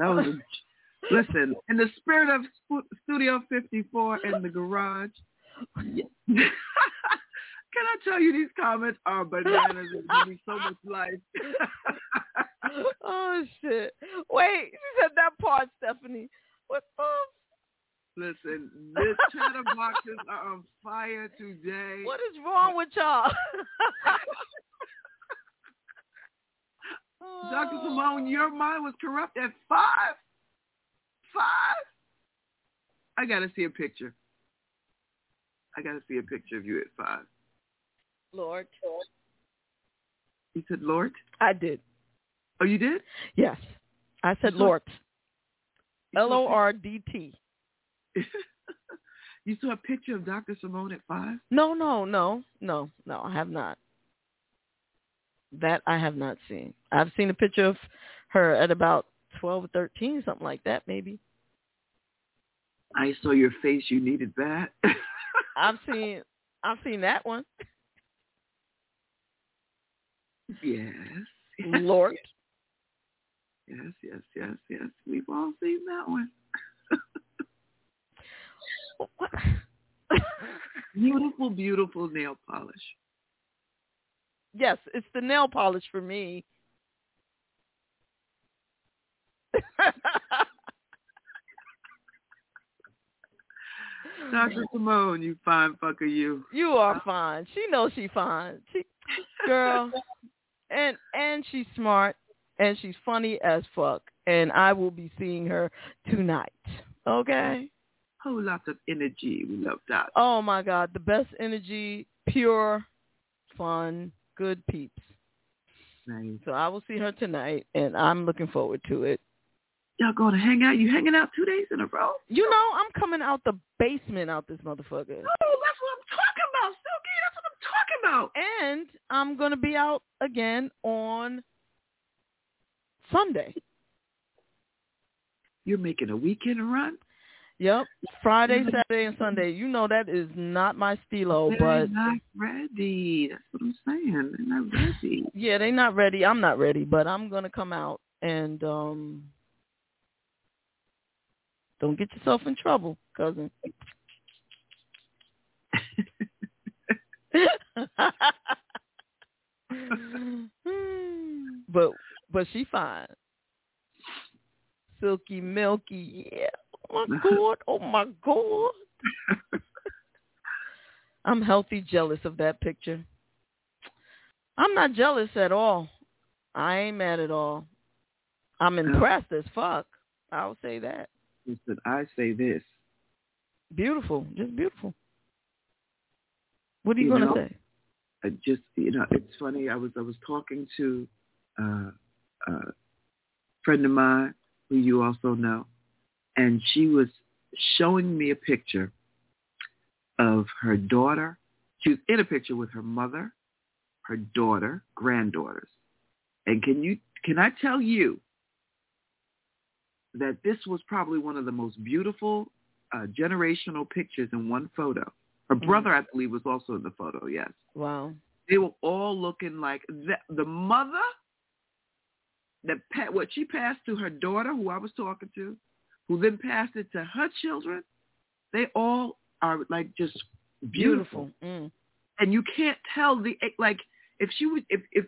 That was a, listen. In the spirit of Sp- Studio 54 in the garage, *laughs* can I tell you these comments are bananas give me so much life. *laughs*
oh shit! Wait, you said that part, Stephanie. What? Oh,
Listen, this chatterboxes are on fire today.
what is wrong with y'all? *laughs*
Dr. Oh. Simone, your mind was corrupt at five? Five? I got to see a picture. I got to see a picture of you at five.
Lord.
You said Lord?
I did.
Oh, you did?
Yes. I said Lord.
You saw a
L O R D T. *laughs*
You saw a picture of Dr. Simone at five?
No, no, no, no, no. I have not. That I have not seen. I've seen a picture of her at about twelve or thirteen, something like that, maybe.
I saw your face. You needed that. *laughs*
I've seen. I've seen that one.
yes.
Lord.
Yes, yes, yes, yes. We've all seen that one. *laughs* *laughs* beautiful, beautiful nail polish.
Yes, it's the nail polish for me. *laughs*
Dr. Simone, you fine fucker, you.
You are fine. She knows she fine. She, girl, and and she's smart and she's funny as fuck. And I will be seeing her tonight. Okay.
Whole lot of energy. We love that.
Oh my God, the best energy, pure, fun, good peeps.
Nice.
So I will see her tonight, and I'm looking forward to it.
Y'all going to hang out? You hanging out two days in a row?
You know, I'm coming out the basement out this motherfucker.
Oh, that's what I'm talking about, Silky. That's what I'm talking about.
And I'm going to be out again on Sunday.
You're making a weekend run?
Yep. Friday, Saturday, and Sunday. You know that is not my stilo,
They're
but
not ready. That's what I'm saying. They're not ready. *laughs*
yeah, they're not ready. I'm not ready, but I'm going to come out and um don't get yourself in trouble, cousin. *laughs* *laughs* but but she fine. Silky milky, yeah. Oh my god, oh my god. *laughs* I'm healthy jealous of that picture. I'm not jealous at all. I ain't mad at all. I'm impressed as fuck. I'll say that.
Listen, I say this.
Beautiful, just beautiful. What are you,
You
gonna
know,
say?
I just you know, it's funny. I was I was talking to uh, a friend of mine who you also know, and she was showing me a picture of her daughter. She was in a picture with her mother, her daughter, granddaughters. And can you can I tell you that this was probably one of the most beautiful uh, generational pictures in one photo. Her brother, I believe, was also in the photo. Yes,
Wow.
they were all looking like the, the mother. That pa- what she passed to her daughter, who I was talking to, who then passed it to her children. They all are like just beautiful,
Beautiful. Mm.
and you can't tell the like if she would if if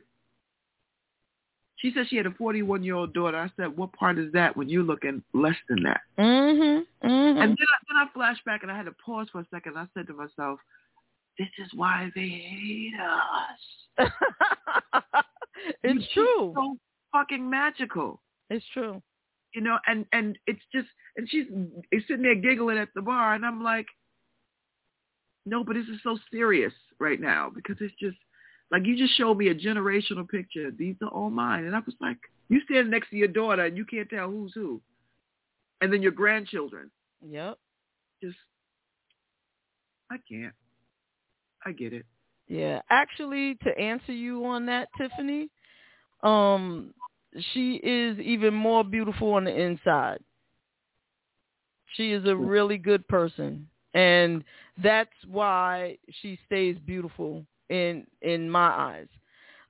she said she had a 41 year old daughter. I said, what part is that when you're looking less than that?
Mhm. Mhm.
And then I, then I flashed back and I had to pause for a second. I said to myself, this is why they hate us. *laughs*
it's true.
So fucking magical.
It's true.
You know, and and it's just and she's is sitting there giggling at the bar, and I'm like, no, but this is so serious right now because it's just like you just showed me a generational picture. These are all mine, and I was like, you stand next to your daughter and you can't tell who's who, and then your grandchildren.
Yep.
Just, I can't. I get it.
Yeah. Actually, to answer you on that, Tiffany, um, she is even more beautiful on the inside. She is a mm. really good person, and that's why she stays beautiful in in my eyes.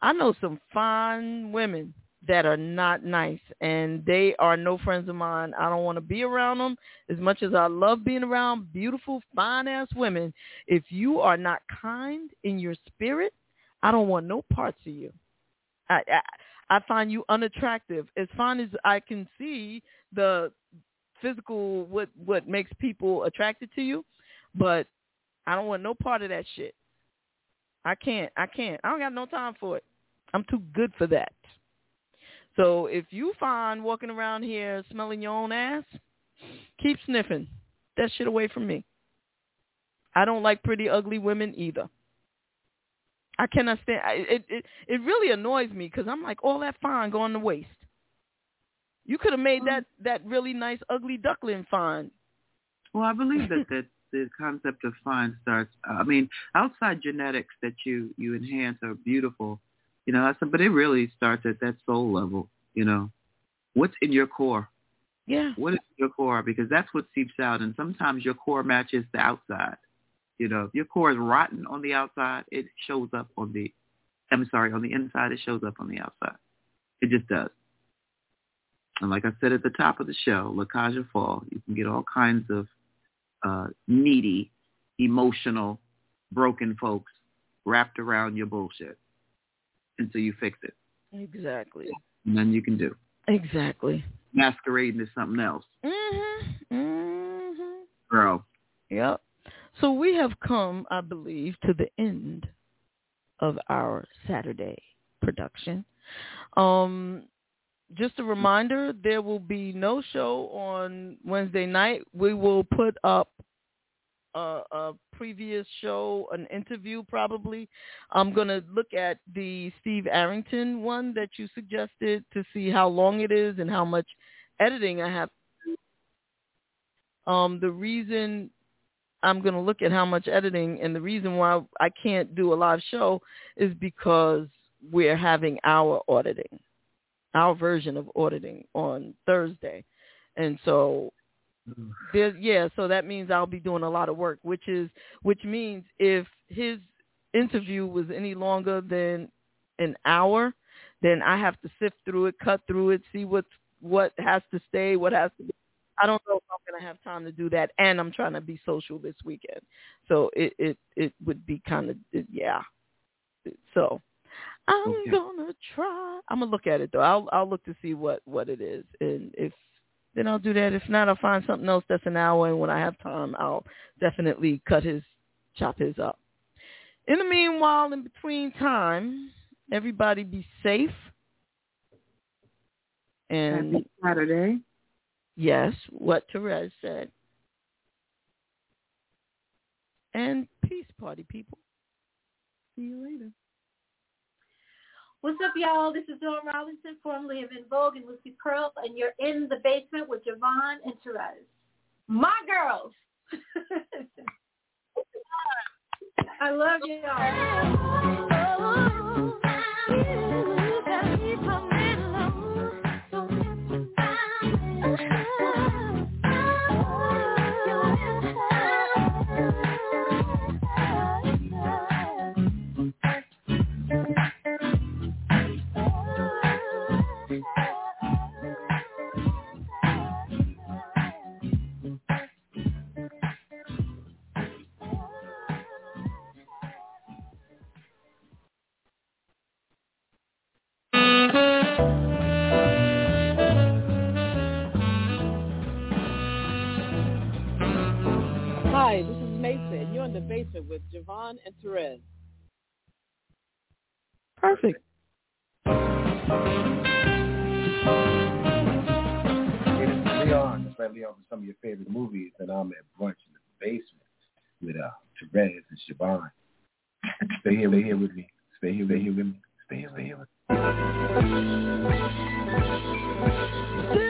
I know some fine women that are not nice, and they are no friends of mine. I don't want to be around them as much as I love being around beautiful, fine ass women. If you are not kind in your spirit, I don't want no parts of you. I, I I find you unattractive. As fine as I can see the physical what what makes people attracted to you, but I don't want no part of that shit. I can't. I can't. I don't got no time for it. I'm too good for that. So if you find walking around here smelling your own ass, keep sniffing. That shit away from me. I don't like pretty ugly women either. I cannot stand it. It it really annoys me because I'm like all that fine going to waste. You could have made that that really nice ugly duckling fine.
Well, I believe that *laughs* that the concept of fine starts. I mean, outside genetics that you you enhance are beautiful, you know. But it really starts at that soul level. You know, what's in your core?
Yeah.
What is your core? Because that's what seeps out, and sometimes your core matches the outside. You know, if your core is rotten on the outside, it shows up on the. I'm sorry, on the inside, it shows up on the outside. It just does. And like I said at the top of the show, Lakaja Fall, you can get all kinds of uh, needy, emotional, broken folks wrapped around your bullshit until you fix it.
Exactly.
And then you can do.
Exactly.
Masquerading as something else.
Mhm. Mhm.
Girl.
Yep. So we have come, I believe, to the end of our Saturday production. Um, just a reminder, there will be no show on Wednesday night. We will put up a, a previous show, an interview probably. I'm going to look at the Steve Arrington one that you suggested to see how long it is and how much editing I have. Um, the reason I'm going to look at how much editing and the reason why I can't do a live show is because we're having our auditing, our version of auditing on Thursday. And so mm-hmm. there, yeah, so that means I'll be doing a lot of work, which is which means if his interview was any longer than an hour, then I have to sift through it, cut through it, see what's what has to stay, what has to be I don't know if I'm going to have time to do that, and I'm trying to be social this weekend, so it it it would be kind of yeah. So I'm
Okay.
gonna try. I'm gonna look at it though. I'll I'll look to see what what it is, and if then I'll do that. If not, I'll find something else that's an hour, and when I have time, I'll definitely cut his chop his up. In the meanwhile, in between time, everybody be safe. And
Happy Saturday.
Yes, what Terez said. And peace party people. See you later.
What's up, y'all? This is Dawn Robinson, formerly of En Vogue and Lucy Pearl, and you're in the basement with JaVonne and Terez. My girls. *laughs* I love
Hi, with JaVonne and Terez. Perfect.
It's Leon. It's like Leon from some of your favorite movies, and I'm at brunch in the basement with uh Terez and JaVonne. Stay here, stay here with me. Stay here, stay here with me. Stay here, stay here with me.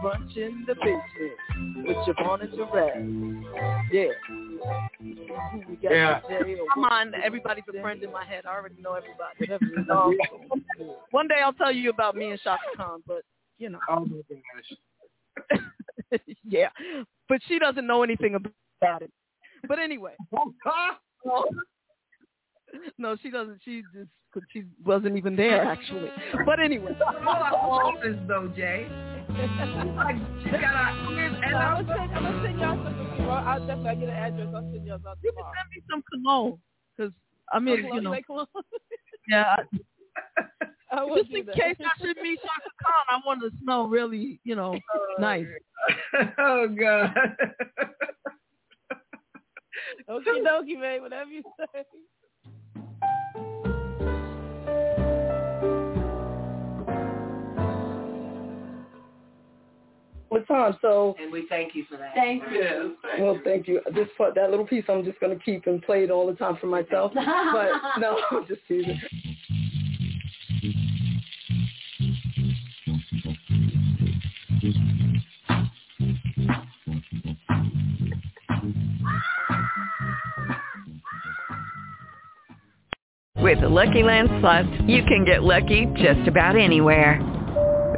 Brunch in the basement with JaVonne and Terez. Yeah. We got
Yeah.
today. Come on, everybody's a friend in my head. I already know everybody. *laughs* Um, one day I'll tell you about me and Chaka Khan, but you know.
Oh my gosh. *laughs*
yeah, but she doesn't know anything about it. But anyway. *laughs* *laughs* no, she doesn't. She just cause she wasn't even there actually. *laughs* But anyway,
office though, Jay. like she got a and
I'm gonna send, I'm gonna send y'all some. Well, I'll definitely get an address. I'll send y'all some.
You can send me some cologne because I mean,
Cologne,
you know,
like cologne? *laughs*
yeah.
I will
Just in
that.
case I should meet Chaka Khan, I want to smell really, you know, oh, nice.
oh God.
Okie dokie, man. Whatever you say.
What time? So
And we thank you for that.
Thank
you.
Well, thank you. This part, that little piece, I'm just going to keep and play it all the time for myself. *laughs* but no, I'm just teasing.
With the Lucky Land Slots, you can get lucky just about anywhere.